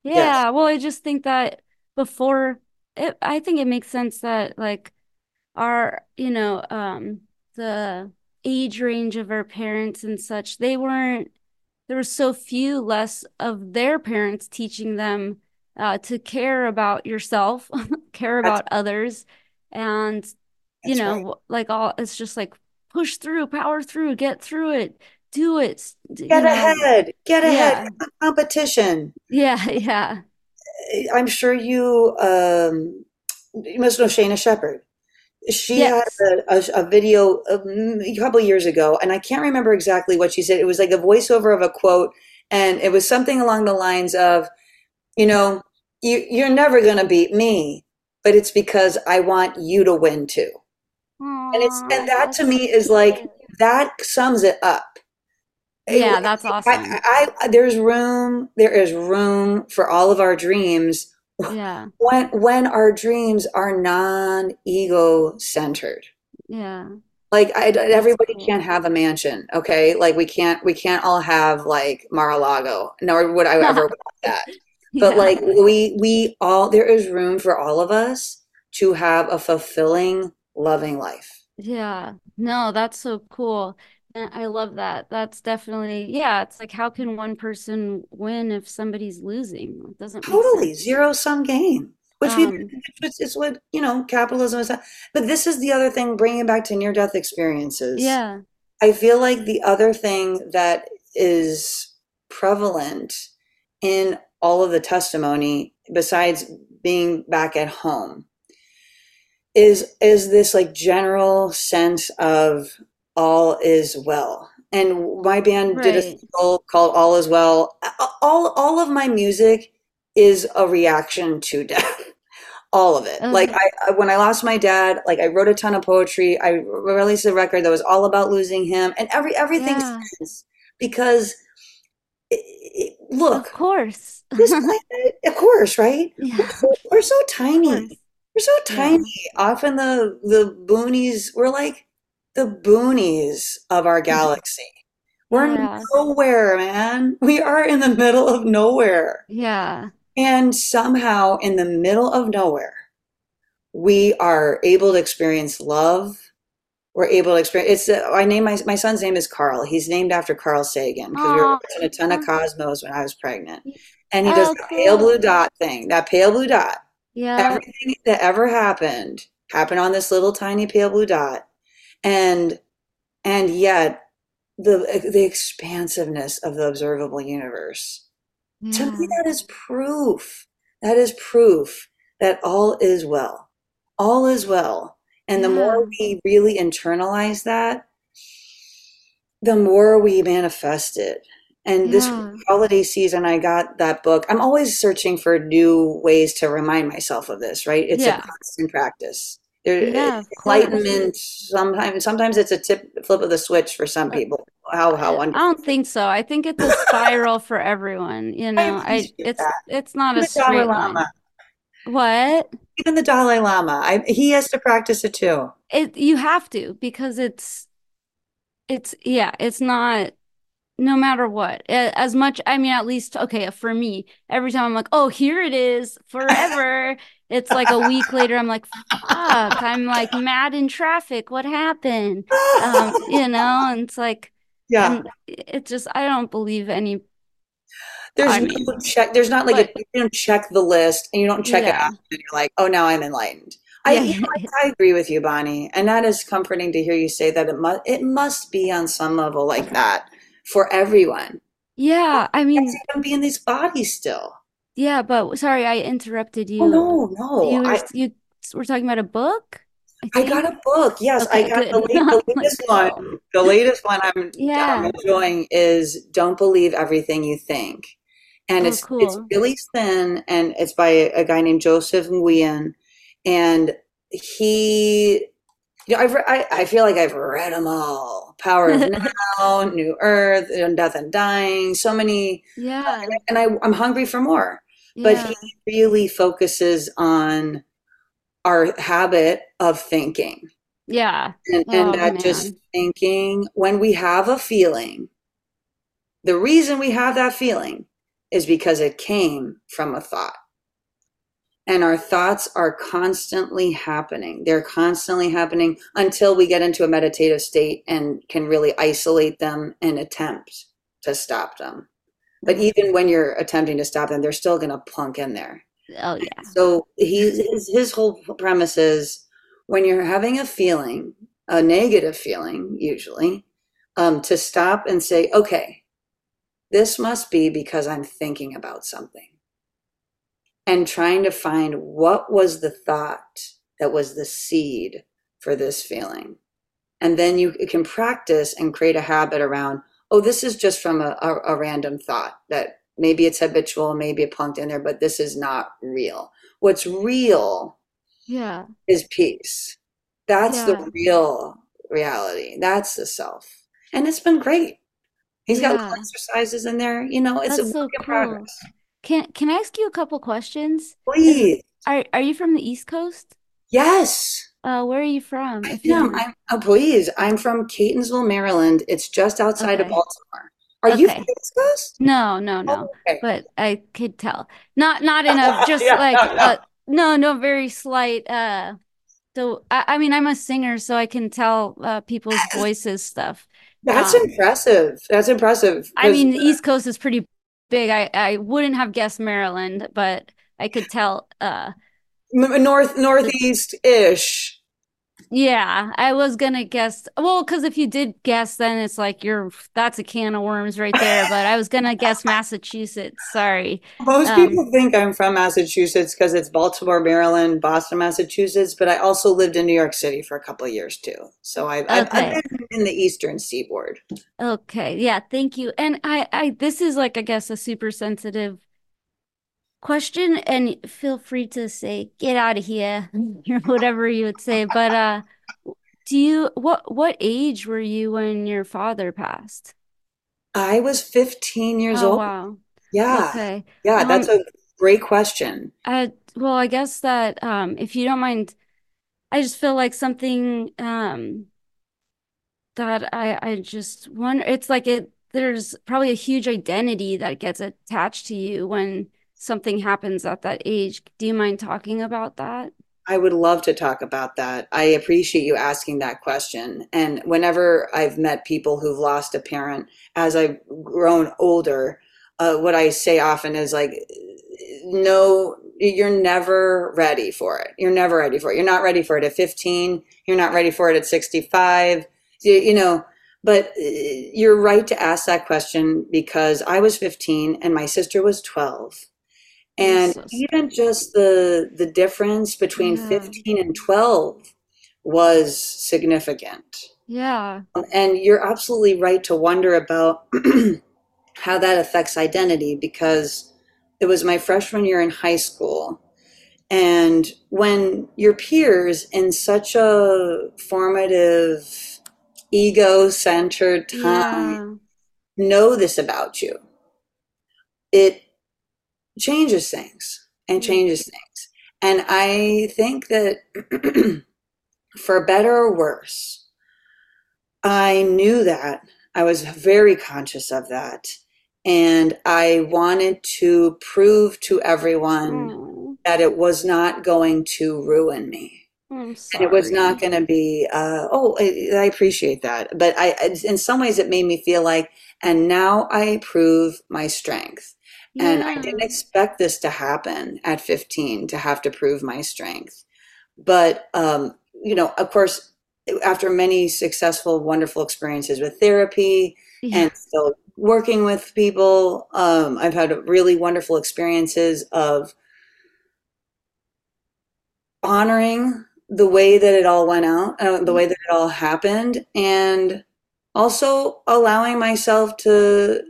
Yes. yeah, well, I just think that before it, I think it makes sense that, like, our, you know, um, the age range of our parents and such, they weren't, there were so few less of their parents teaching them uh, to care about yourself, care That's about others, and, you that's right. know, like all, it's just like push through, power through, get through it, do it, Get know, ahead. Get ahead. Competition. yeah, yeah, I'm sure you um you must know Shana Shepherd. She had a, a, a video um, a couple years ago, and I can't remember exactly what she said. It was like a voiceover of a quote, and it was something along the lines of, you know, you, you're never going to beat me, but it's because I want you to win too. And it's and that to me is like that sums it up. Yeah, that's I, awesome. I, I, there's room, there is room for all of our dreams Yeah, when when our dreams are non-ego centered. yeah, Like I, everybody cool. can't have a mansion, okay? Like we can't we can't all have like Mar-a-Lago, nor would I ever want that. But Yeah, like we we all there is room for all of us to have a fulfilling, loving life. yeah. No, that's so cool. I love that. That's definitely, yeah, it's like how can one person win if somebody's losing? It doesn't Totally zero sum game, which we Um, which is what you know capitalism is. But this is the other thing, bringing back to near death experiences. yeah, I feel like the other thing that is prevalent in all of the testimony, besides being back at home, is is this like general sense of all is well. And my band right. did a single called All Is Well. All all of my music is a reaction to death. all of it. Okay. Like mm-hmm. I when I lost my dad, like I wrote a ton of poetry. I released a record that was all about losing him and every everything yeah. because it, it, look, of course, this planet, of course, right? Yeah. We're, so, we're so tiny. We're so tiny. Yeah. Off in the the boonies, we're like the boonies of our galaxy. We're yeah. nowhere, man. We are in the middle of nowhere. Yeah. And somehow, in the middle of nowhere, we are able to experience love. We're able to experience. It's. Uh, I name my my son's name is Carl. He's named after Carl Sagan because we were watching a ton of Cosmos when I was pregnant, and he oh, does the cool. pale blue dot thing. That pale blue dot. Yeah. Everything that ever happened happened on this little tiny pale blue dot, and and yet the the expansiveness of the observable universe yeah. To me, hmm. that is proof. That is proof that all is well. All is well. And the yeah. more hmm. we really internalize that, the more we manifest it. And yeah. this hmm. holiday season, I got that book. I'm always searching for new ways to remind myself of this, right? It's yeah. a constant practice. There, uh, yeah, enlightenment. Sometimes, sometimes it's a tip, flip of the switch for some people. How how wonderful. I don't think so. I think it's a spiral for everyone. You know, I, I it's that. it's not Even a straight line. What? Even the Dalai Lama, I, he has to practice it too. It you have to because it's it's yeah, it's not no matter what as much i mean at least okay for me every time i'm like oh here it is forever it's like a week later i'm like fuck i'm like mad in traffic what happened um, you know and it's like yeah It's just i don't believe any there's I no mean, check there's not like but, a, you don't check the list and you don't check yeah. it out and you're like oh now i'm enlightened I, yeah. I, I agree with you bonnie and that is comforting to hear you say that it must it must be on some level like that for everyone. Yeah, I mean, even be in these bodies still. Yeah, but sorry, I interrupted oh, you. Oh, no, no. You were, I, you were talking about a book. I, I got a book. Yes, okay, I got the, the, latest one. The latest one I'm, yeah. I'm enjoying is "Don't Believe Everything You Think," and oh, it's cool. it's really thin, and it's by a guy named Joseph Nguyen, and he you know, I've I, I feel like I've read them all. Power of Now, New Earth, Death and Dying, so many. Yeah. And I, I'm hungry for more. Yeah. But he really focuses on our habit of thinking. Yeah. And, oh, and that man. just thinking, when we have a feeling, the reason we have that feeling is because it came from a thought and our thoughts are constantly happening. They're constantly happening until we get into a meditative state and can really isolate them and attempt to stop them. But even when you're attempting to stop them, they're still going to plunk in there. Oh yeah. So he his, his whole premise is when you're having a feeling, a negative feeling, usually, um, to stop and say, okay, this must be because I'm thinking about something and trying to find what was the thought that was the seed for this feeling. And then you can practice and create a habit around, oh, this is just from a, a, a random thought that maybe it's habitual, maybe it plunked in there, but this is not real. What's real yeah. is peace. That's yeah. the real reality. That's the self. And it's been great. He's yeah. got exercises in there. You know, it's That's a work so in cool. progress. Can can I ask you a couple questions? Please. Are are you from the East Coast? Yes. Uh, where are you from? I am. I'm, oh, please. I'm from Catonsville, Maryland. It's just outside okay. of Baltimore. Are okay. you from the East Coast? No, no, no. Oh, okay. But I could tell. Not not in a just yeah, like no, no. Uh, no, no, very slight. Uh, so I, I mean, I'm a singer, so I can tell uh, people's voices stuff. That's um, impressive. That's impressive. I mean, the East Coast is pretty big. I I wouldn't have guessed Maryland, but I could tell. Uh, North northeast ish. Yeah, I was gonna guess. Well, because if you did guess, then it's like you're that's a can of worms right there. But I was gonna guess Massachusetts. Sorry. Most um, people think I'm from Massachusetts because it's Baltimore, Maryland, Boston, Massachusetts. But I also lived in New York City for a couple of years too. So I've, okay. I've, I've been in the Eastern Seaboard. Okay. Yeah. Thank you. And I, I, this is like I guess a super sensitive question and feel free to say get out of here or whatever you would say. But uh do you what what age were you when your father passed? I was 15 years oh, old. wow. Yeah. Okay. Yeah um, that's a great question. Uh well i guess that um if you don't mind i just feel like something um that i i just wonder it's like it there's probably a huge identity that gets attached to you when something happens at that age. Do you mind talking about that? I would love to talk about that. I appreciate you asking that question. And whenever I've met people who've lost a parent as I've grown older, uh, what I say often is like, no, you're never ready for it. You're never ready for it. You're not ready for it at 15. You're not ready for it at 65. You, you know, but uh, you're right to ask that question because I was 15 and my sister was 12 and so even just the the difference between yeah. 15 and 12 was significant yeah um, and you're absolutely right to wonder about how that affects identity because it was my freshman year in high school and when your peers in such a formative ego-centered time yeah. know this about you it changes things and mm-hmm. changes things. And I think that for better or worse, I knew that. I was very conscious of that. And I wanted to prove to everyone mm. that it was not going to ruin me. and it was not going to be, uh, oh, I, I, appreciate that. But I, in some ways, it made me feel like, and now I prove my strength. Yeah. And I didn't expect this to happen at 15 to have to prove my strength. But, um, you know, of course, after many successful, wonderful experiences with therapy yeah. and still working with people, um, I've had really wonderful experiences of honoring the way that it all went out, uh, the way that it all happened, and also allowing myself to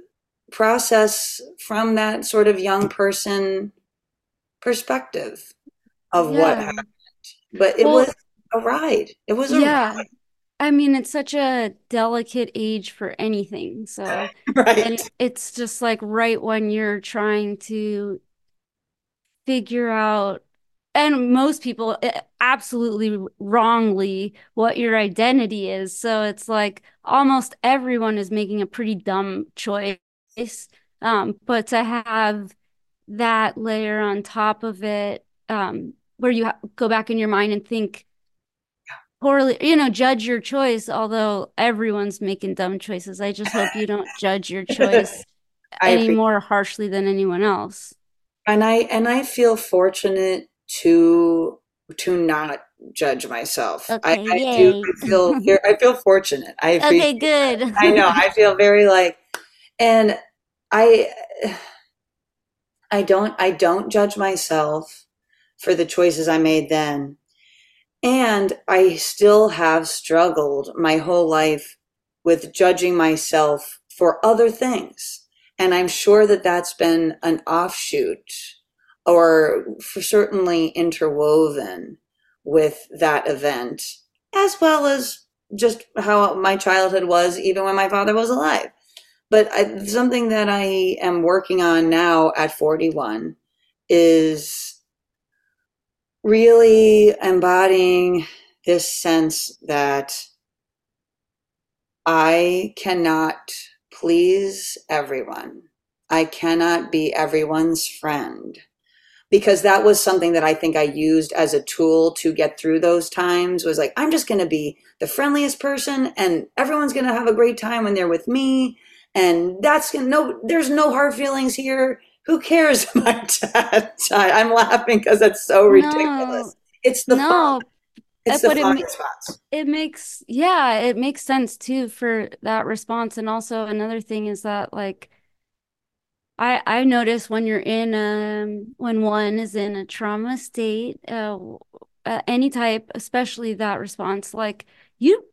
process from that sort of young person perspective of yeah. what happened. But it well, was a ride. It was a yeah. Ride. I mean, it's such a delicate age for anything. So, right. and it's just like right when you're trying to figure out, and most people eh, absolutely wrongly, what your identity is. So it's like almost everyone is making a pretty dumb choice um, but to have that layer on top of it, um, where you ha- go back in your mind and think poorly, you know, judge your choice, although everyone's making dumb choices. I just hope you don't judge your choice any more harshly than anyone else. And I and I feel fortunate to to not judge myself. Okay, I, I do I feel I feel fortunate. I okay, good. I know. I feel very like and I I don't I don't judge myself for the choices I made then. And I still have struggled my whole life with judging myself for other things. And I'm sure that that's been an offshoot or certainly interwoven with that event, as well as just how my childhood was, even when my father was alive. But I, something that I am working on now at 41 is really embodying this sense that I cannot please everyone. I cannot be everyone's friend because that was something that I think I used as a tool to get through those times was like I'm just going to be the friendliest person and everyone's going to have a great time when they're with me and that's no there's no hard feelings here who cares about that i'm laughing because that's so ridiculous no, it's the no. fun It's the fun response. It makes yeah, it makes sense too for that response. And also another thing is that like I I notice when you're in um when one is in a trauma state, uh, uh any type, especially that response, like you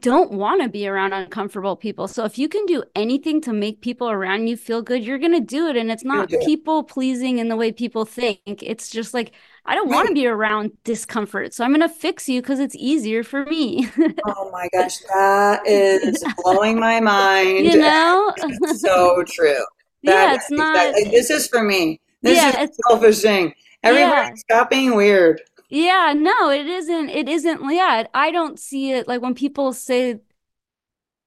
don't want to be around uncomfortable people. So if you can do anything to make people around you feel good, you're going to do it. And it's not people pleasing in the way people think. It's just like, I don't right. want to be around discomfort. So I'm going to fix you because it's easier for me. oh my gosh. That is blowing my mind. You know? so true. That, yeah, it's not. Exactly, this is for me. This yeah, is a selfish thing. Everybody yeah. stop being weird. Yeah, no, it isn't. It isn't. Yeah, I don't see it like when people say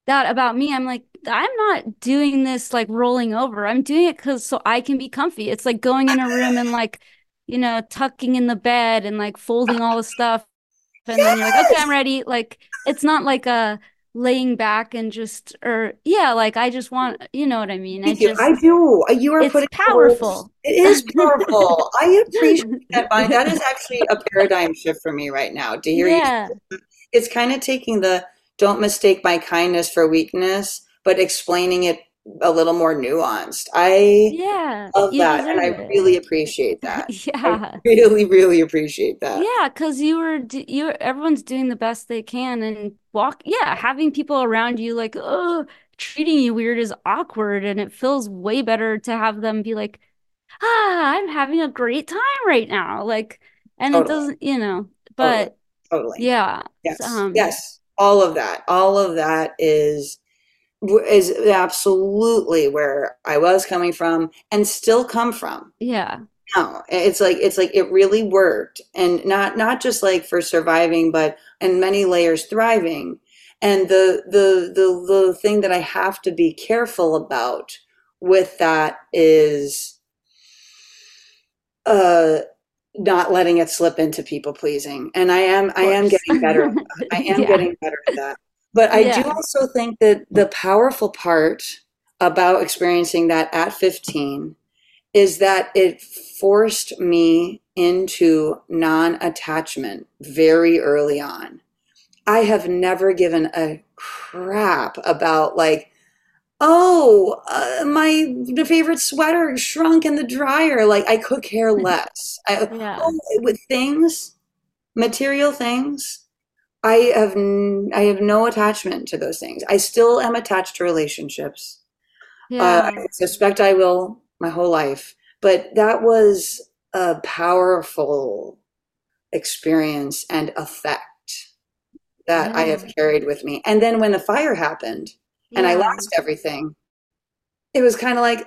that about me, I'm like, I'm not doing this like rolling over. I'm doing it because so I can be comfy. It's like going in a room and like, you know, tucking in the bed and like folding all the stuff. And then you're like, okay, I'm ready. Like, it's not like a laying back and just or yeah like i just want you know what i mean? I just i do. Uh, you are it's putting powerful. it is powerful. I appreciate that that is actually a paradigm shift for me right now. To hear yeah. you it's kind of taking the don't mistake my kindness for weakness but explaining it a little more nuanced. I yeah love that, and I it. really appreciate that. yeah, I really, really appreciate that. Yeah, because you were you everyone's doing the best they can, and walk. Yeah, having people around you like oh treating you weird is awkward, and it feels way better to have them be like, ah, I'm having a great time right now, like, and totally. it doesn't, you know, but totally, totally. yeah, yes, um, yes, all of that, all of that is is absolutely where I was coming from and still come from. Yeah. No, it's like it's like it really worked and not not just like for surviving but in many layers thriving. And the the the the thing that I have to be careful about with that is uh not letting it slip into people pleasing. And I am I am getting better. I am yeah. getting better at that. But I yeah. do also think that the powerful part about experiencing that at 15 is that it forced me into non attachment very early on. I have never given a crap about, like, oh, uh, my favorite sweater shrunk in the dryer. Like, I could care less. I, yeah. oh, with things, material things, I have n- I have no attachment to those things. I still am attached to relationships. Yeah. Uh, I suspect I will my whole life, but that was a powerful experience and effect that yeah. I have carried with me. And then when the fire happened yeah. and I lost everything, it was kind of like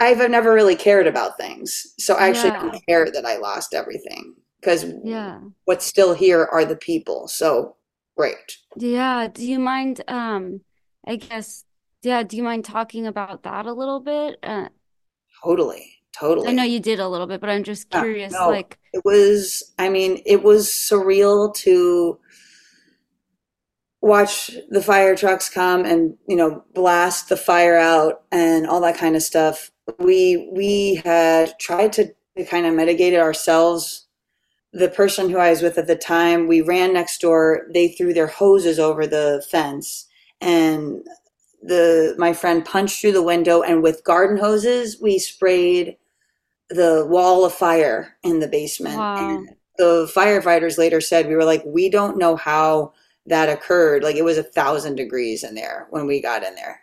I've never really cared about things. So I actually don't care that I lost everything because yeah. what's still here are the people so great. Yeah do you mind um i guess yeah do you mind talking about that a little bit? Uh, totally totally. I know you did a little bit but i'm just curious no, like it was i mean it was surreal to watch the fire trucks come and you know blast the fire out and all that kind of stuff. We we had tried to, to kind of mitigate it ourselves the person who I was with at the time, we ran next door. They threw their hoses over the fence, and the my friend punched through the window. And with garden hoses, we sprayed the wall of fire in the basement. Wow. And the firefighters later said we were like, we don't know how that occurred. Like it was a thousand degrees in there when we got in there.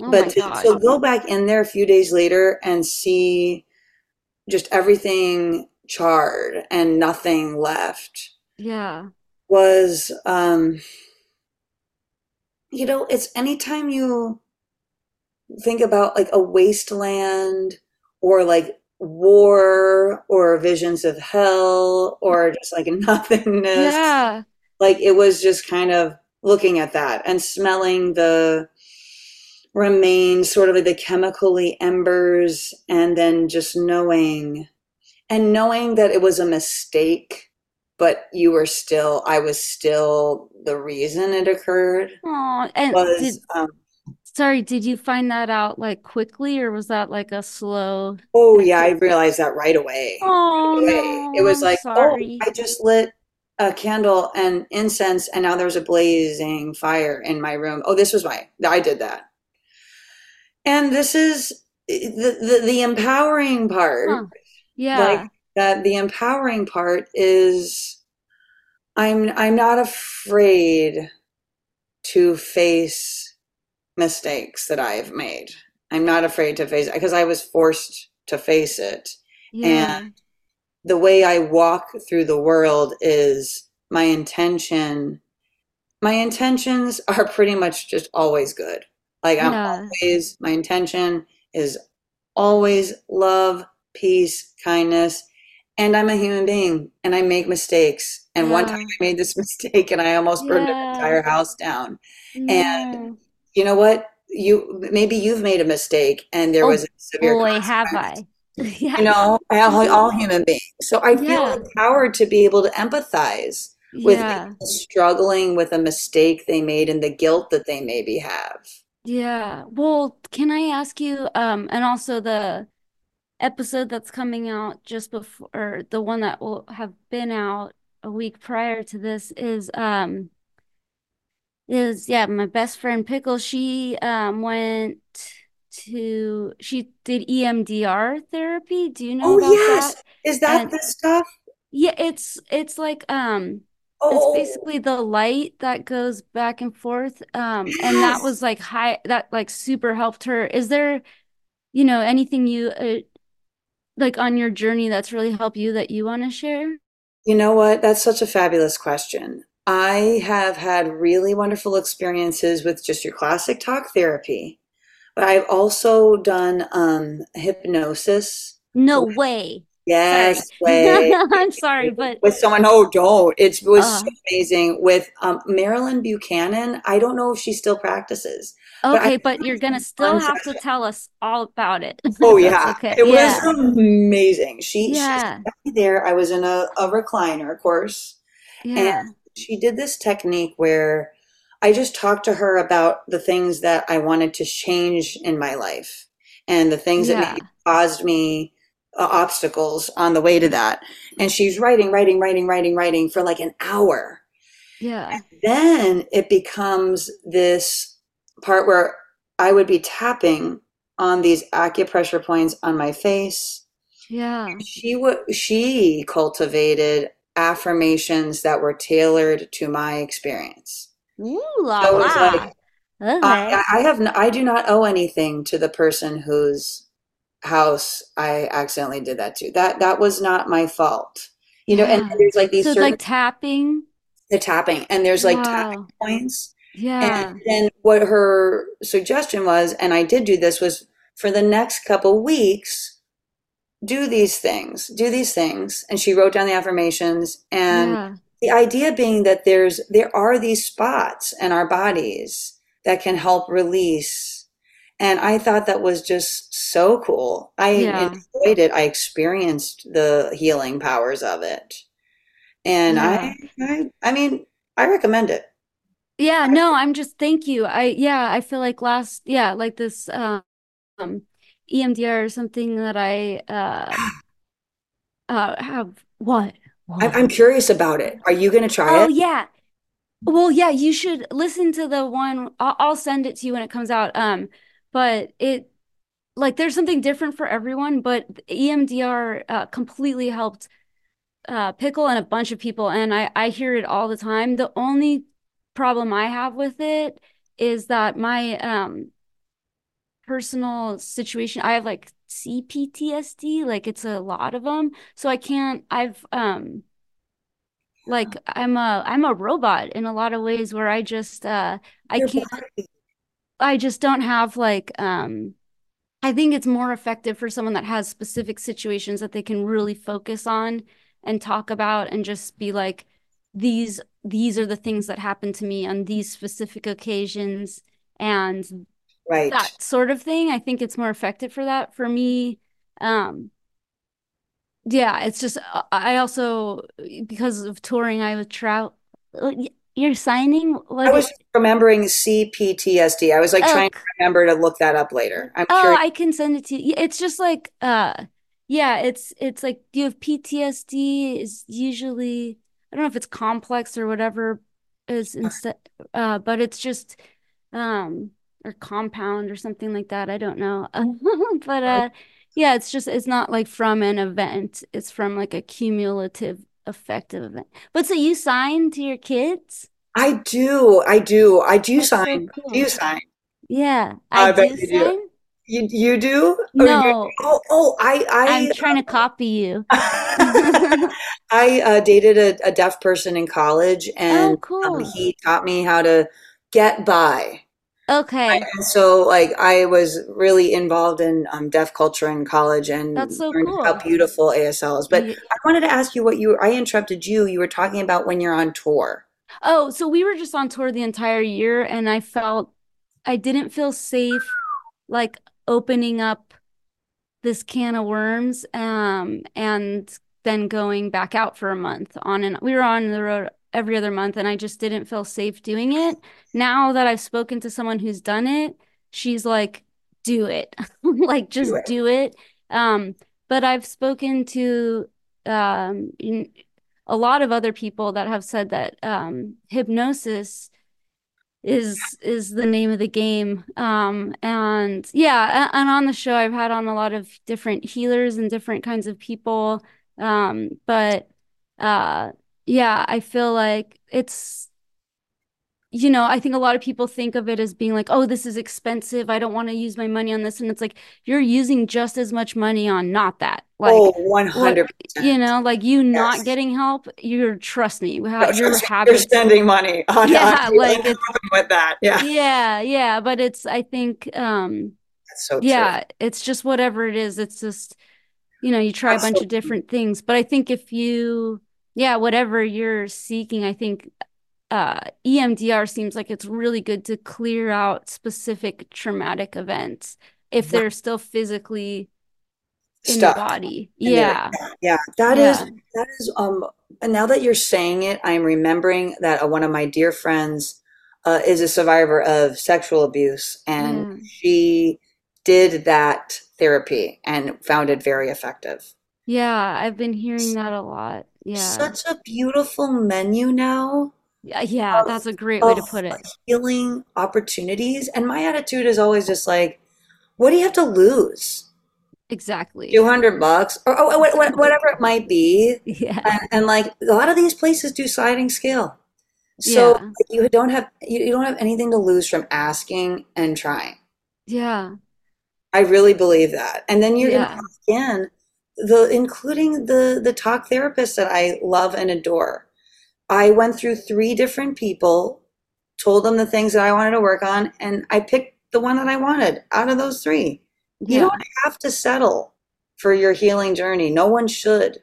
Oh but to, to go back in there a few days later and see just everything charred and nothing left. Yeah. Was um you know, it's anytime you think about like a wasteland or like war or visions of hell or just like nothingness. Yeah. Like it was just kind of looking at that and smelling the remains, sort of like the chemically embers, and then just knowing and knowing that it was a mistake but you were still i was still the reason it occurred oh and was, did, um, sorry did you find that out like quickly or was that like a slow oh yeah i realized that right away oh right away. No, it was like sorry. oh i just lit a candle and incense, and now there's a blazing fire in my room. Oh, this was my, I did that. And this is the, the, the empowering part. Huh. Yeah. Like that the empowering part is I'm I'm not afraid to face mistakes that I've made. I'm not afraid to face it because I was forced to face it. Yeah. And the way I walk through the world is my intention. My intentions are pretty much just always good. Like I'm yeah. always, my intention is always love, peace, kindness. And I'm a human being and I make mistakes. And yeah. one time I made this mistake and I almost burned yeah. an entire house down. And you know what? You maybe you've made a mistake and there oh, was a severe boy have I. You know, all, all human beings. So I feel empowered to be able to empathize with struggling with a mistake they made and the guilt that they maybe have. Yeah. Well, can I ask you, um, and also the episode that's coming out just before, the one that will have been out a week prior to this is, um, is yeah, my best friend Pickle. She um went to she did EMDR therapy. Do you know Oh about yes. that? Is that And the stuff? yeah, it's it's like um it's Oh basically the light that goes back and forth. Um, and that was like high, that like super helped her. Is there, you know, anything you uh, like on your journey that's really helped you that you want to share? You know what? That's such a fabulous question. I have had really wonderful experiences with just your classic talk therapy, but I've also done um, hypnosis. No way. Yes, way. I'm sorry, but with someone. Oh, don't. It was uh, so amazing with um, Marilyn Buchanan. I don't know if she still practices. Okay, but, but you're gonna still have to tell us all about it. Oh yeah, okay. it yeah. was amazing. She, yeah. she there. I was in a, a recliner, of course, yeah. and she did this technique where I just talked to her about the things that I wanted to change in my life and the things yeah. that caused me uh, obstacles on the way to that. And she's writing, writing, writing, writing, writing for like an hour. Yeah. And then it becomes this part where I would be tapping on these acupressure points on my face. Yeah. She would she cultivated affirmations that were tailored to my experience. Ooh la so la. Like, okay. I, I have I do not owe anything to the person whose house I accidentally did that to. That that was not my fault. You know, yeah. and there's like these so certain, like tapping. The tapping, and there's like wow. tapping points. Yeah. And then what her suggestion was, and I did do this, was for the next couple weeks, do these things, do these things. And she wrote down the affirmations. And yeah. the idea being that there's there are these spots in our bodies that can help release. And I thought that was just so cool. I yeah. enjoyed it. I experienced the healing powers of it. And yeah. I, I I mean, I recommend it. Yeah, no, I'm just thank you. I yeah, I feel like last yeah, like this um EMDR or something that I uh uh have what? I'm, I'm curious about it. Are you to try Oh it? Oh yeah. Well, yeah, you should listen to the one I'll, I'll send it to you when it comes out. Um, but it like there's something different for everyone, but EMDR uh, completely helped uh, Pickle and a bunch of people, and I I hear it all the time. The only problem I have with it is that my um personal situation I have like CPTSD like it's a lot of them so I can't I've um like I'm a I'm a robot in a lot of ways where I just uh I can't I just don't have like um I think it's more effective for someone that has specific situations that they can really focus on and talk about and just be like these these are the things that happen to me on these specific occasions and right. that sort of thing. I think it's more effective for that. For me um yeah it's just i also because of touring i would travel you're signing what i was remembering cptsd i was like oh. trying to remember to look that up later. I'm oh curious. i can send it to you. It's just like uh yeah it's it's like you have ptsd is usually I don't know if it's complex or whatever is instead, uh, but it's just um or compound or something like that. I don't know, but uh, yeah, it's just it's not like from an event. It's from like a cumulative effect of event. But so you sign to your kids? I do. I do. I do That's sign. So cool. Do you sign? Yeah, I, I do sign. Do. You you do? No. Oh, oh, I I I'm trying to copy you. I uh, dated a, a, deaf person in college, and oh, cool. um, he taught me how to get by. Okay. And so, like, I was really involved in um, deaf culture in college, and that's so cool. How beautiful ASL is. But yeah. I wanted to ask you what you. I interrupted you. You were talking about when you're on tour. Oh, so we were just on tour the entire year, and I felt I didn't feel safe, like opening up this can of worms um, and then going back out for a month on and we were on the road every other month and I just didn't feel safe doing it. Now that I've spoken to someone who's done it, she's like, do it. like just do it. Do it. Um, but I've spoken to um, a lot of other people that have said that um, hypnosis is is the name of the game. Um and yeah and on the show i've had on a lot of different healers and different kinds of people. Um but uh yeah i feel like it's you know, I think a lot of people think of it as being like, oh, this is expensive. I don't want to use my money on this. And it's like, you're using just as much money on not that. Like, oh, 100%. You know, like you yes. not getting help, you're, trust me, how, your You're spending money on, yeah, on like it's, with that. Yeah. Yeah. Yeah. But it's, I think, um, That's so yeah, it's just whatever it is. It's just, you know, you try That's a bunch so of different things. But I think if you, yeah, whatever you're seeking, I think uh, EMDR seems like it's really good to clear out specific traumatic events if they're still physically in Stuff. the body. Yeah. Yeah. That yeah. is that is um and now that you're saying it, I'm remembering that uh, one of my dear friends uh, is a survivor of sexual abuse and mm. she did that therapy and found it very effective. Yeah, I've been hearing that a lot. Yeah. Such a beautiful menu now yeah, yeah, that's a great way to put it. Healing opportunities. And my attitude is always just like, what do you have to lose? Exactly. 200 bucks or, oh, or, whatever it might be. Yeah. And, and, like a lot of these places do sliding scale. So yeah. you don't have you, you don't have anything to lose from asking and trying. Yeah. I really believe that. And then you're yeah. again the including the the talk therapists that I love and adore I went through three different people, told them the things that I wanted to work on, and I picked the one that I wanted out of those three. Yeah. You don't have to settle for your healing journey. No one should.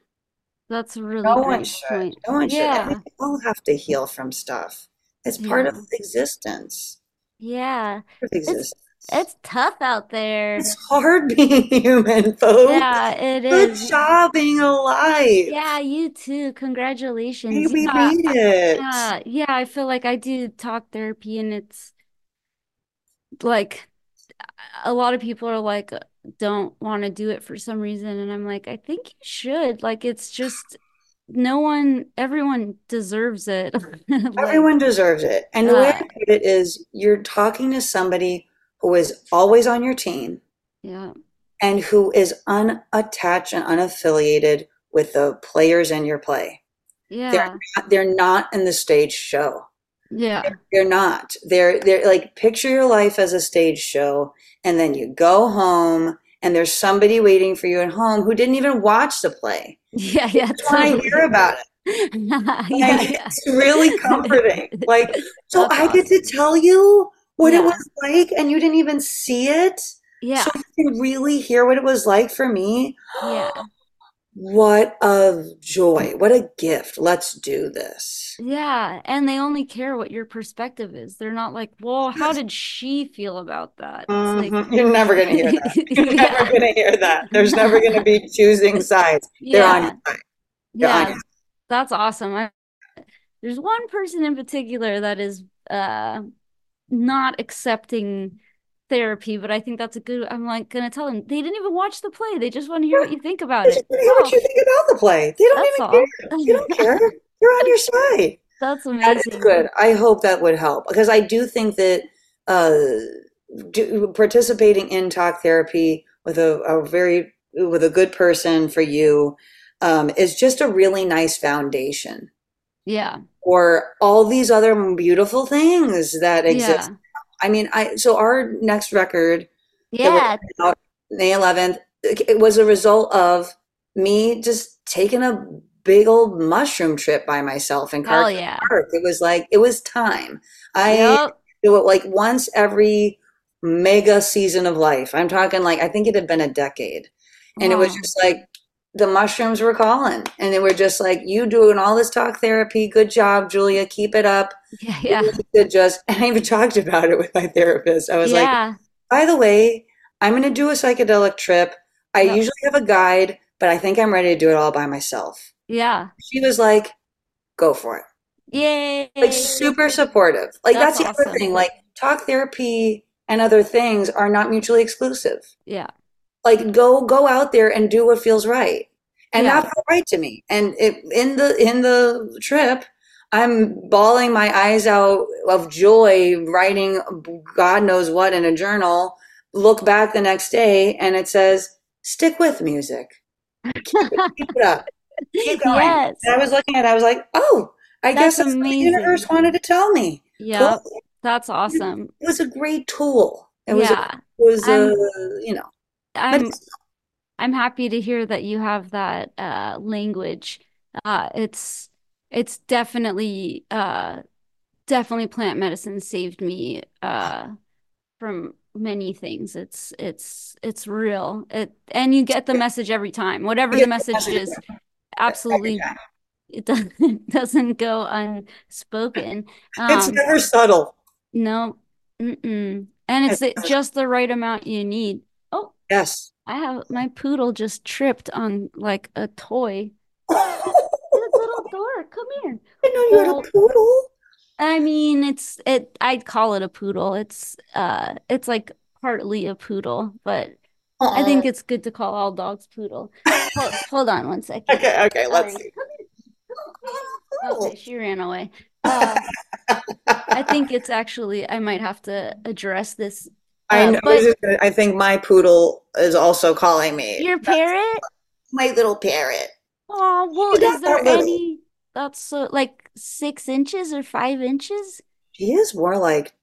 That's really no one should. Point. No one yeah. should. we all have to heal from stuff. It's part yeah. of existence. Yeah. It's, it's tough out there. It's hard being human, folks. Yeah, it Good is. Good job being alive. Yeah, you too. Congratulations. we yeah, made it. Yeah, yeah, I feel like I do talk therapy and it's like a lot of people are like don't want to do it for some reason and I'm like I think you should. Like it's just no one everyone deserves it. like, everyone deserves it. And the way I put it is you're talking to somebody who is always on your team. Yeah. And who is unattached and unaffiliated with the players in your play. Yeah. They're not, they're not in the stage show. Yeah. They're, they're not. They're they're like picture your life as a stage show and then you go home and there's somebody waiting for you at home who didn't even watch the play. Yeah, yeah. Totally. to hear about it. yeah, yeah. It's really comforting. Like, so That's I uh-huh. get to tell you what yeah. it was like and you didn't even see it. Yeah. So you can really hear what it was like for me. Yeah. What a joy. What a gift. Let's do this. Yeah. And they only care what your perspective is. They're not like, well, how did she feel about that? Mm-hmm. Like... You're never going to hear that. You're yeah. never going to hear that. There's never going to be choosing sides. They're yeah. on your side. They're yeah. Your. That's awesome. I, there's one person in particular that is uh not accepting therapy, but I think that's a good. I'm like gonna tell them they didn't even watch the play. They just want to hear what you think about it. Hear oh. what you think about the play. They don't even all. care. They don't care. you're on your side. That's amazing. That is good. I hope that would help because I do think that uh, do, participating in talk therapy with a, a, very with a good person for you um, is just a really nice foundation. Yeah. For all these other beautiful things that exist. Yeah. I mean, I so our next record, yeah, out May 11th, it was a result of me just taking a big old mushroom trip by myself in Car- yeah. Park. It was like it was time. I yep. do it like once every mega season of life. I'm talking like I think it had been a decade. And it was just like the mushrooms were calling. And they were just like you doing all this talk therapy? Good job julia. Keep it up. Yeah yeah. just and i even talked about it with my therapist. I was yeah. like by the way i'm going to do a psychedelic trip. I yep. usually have a guide but i think i'm ready to do it all by myself. Yeah. She was like go for it. Yay. Like super supportive. Like that's, that's the awesome. other thing. like talk therapy and other things are not mutually exclusive. Yeah like go go out there and do what feels right. And yeah. that felt right to me. And it, in the in the trip i'm bawling my eyes out of joy writing god knows what in a journal look back the next day and it says stick with music. Keep it, keep it up. Keep going. Yes. and i was looking at it i was like oh i that's guess the universe wanted to tell me. Yeah cool. that's awesome. it was a great tool. It was yeah. a, it was a, you know I'm I'm happy to hear that you have that uh, language. Uh, it's it's definitely uh, definitely plant medicine saved me uh, from many things. It's it's it's real. It and you get the message every time. Whatever the message is, absolutely it doesn't, it doesn't go unspoken. Um, it's never subtle. No. Mm-mm. And it's just the right amount you need. Yes. I have my poodle just tripped on like a toy. little door, come here. I know you well, had a poodle. I mean, it's it. I'd call it a poodle. It's uh, it's like partly a poodle, but I think it's good to call all dogs poodle. hold, hold on one second. Okay, okay, let's see. Okay, she ran away. Uh, I think it's actually I might have to address this I um, know. But, I think my poodle is also calling me. Your parrot? My little parrot. Oh, well, is there any that's so like six inches or five inches? She is more like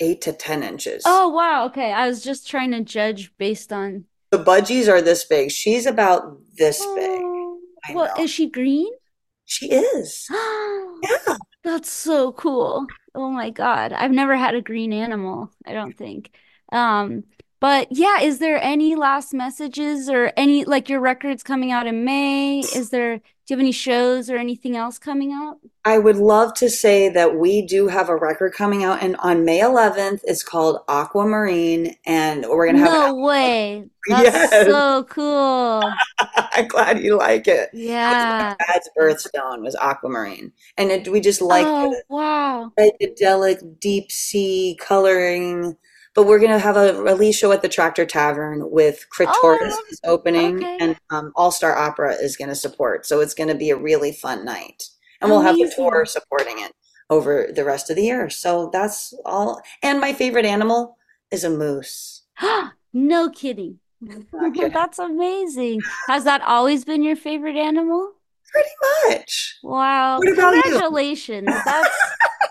eight to ten inches. Oh wow, okay. I was just trying to judge based on the budgies are this big. She's about this oh, big. Well, is she green? She is. yeah. That's so cool. Oh my God. I've never had a green animal, I don't think. Um, but yeah, is there any last messages or any like your records coming out in May? Is there do you have any shows or anything else coming up? I would love to say that we do have a record coming out and on May 11th it's called Aquamarine and we're to have No way. That's yes. so cool. I'm glad you like it. Yeah. Dad's birthstone was Aquamarine and it, we just like oh, wow. psychedelic deep sea coloring but we're going to have a release show at the Tractor Tavern with Critoris oh, opening, okay. and um, All Star Opera is going to support. So it's going to be a really fun night, and we'll have the tour supporting it over the rest of the year. So that's all. And my favorite animal is a moose. no kidding. kidding. that's amazing. Has that always been your favorite animal? Pretty much. Wow. Congratulations. You? That's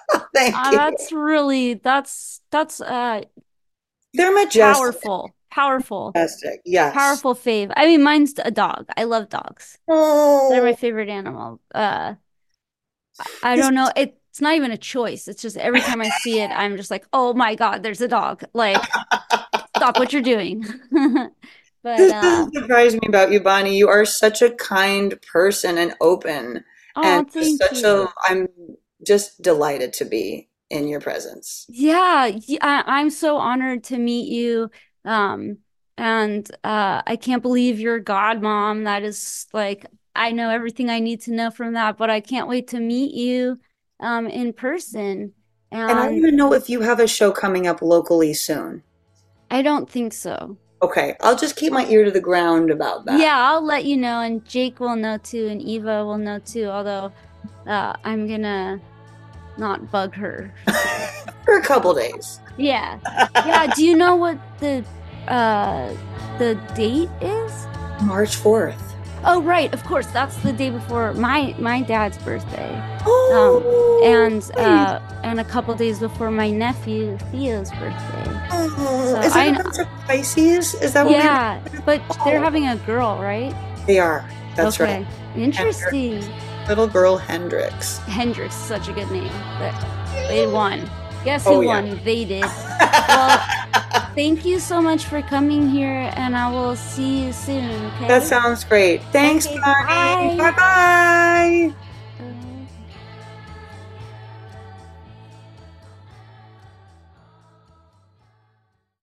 Thank uh, you. That's really that's that's uh they're majestic. Powerful. Powerful. Majestic. Yes. Powerful fave. I mean, mine's a dog. I love dogs. Oh. They're my favorite animal. Uh, I don't know. It's not even a choice. It's just every time I see it, I'm just like, oh my God, there's a dog. Like, stop what you're doing. but this uh, surprised me about you, Bonnie. You are such a kind person and open. Oh, and such you. a I'm just delighted to be in your presence. Yeah, I'm so honored to meet you. Um, and uh, I can't believe you're God mom. That is like I know everything I need to know from that, but I can't wait to meet you um, in person. And, and I don't even know if you have a show coming up locally soon. I don't think so. Okay, I'll just keep my ear to the ground about that. Yeah, I'll let you know, and Jake will know too, and Eva will know too. Although uh, I'm gonna not bug her for a couple days. Yeah, yeah. Do you know what the uh, the date is? March fourth. Oh right, of course. That's the day before my my dad's birthday. Oh, um, and uh, and a couple days before my nephew Theo's birthday. Oh, so is that I, Pisces? Is that what? Yeah, but oh. they're having a girl, right? They are. That's okay. right. Interesting. Little girl Hendrix. Hendrix, such a good name. But they won. Guess who oh, yeah. won? They did. well, thank you so much for coming here, and I will see you soon. Okay? That sounds great. Thanks, okay, Bye bye.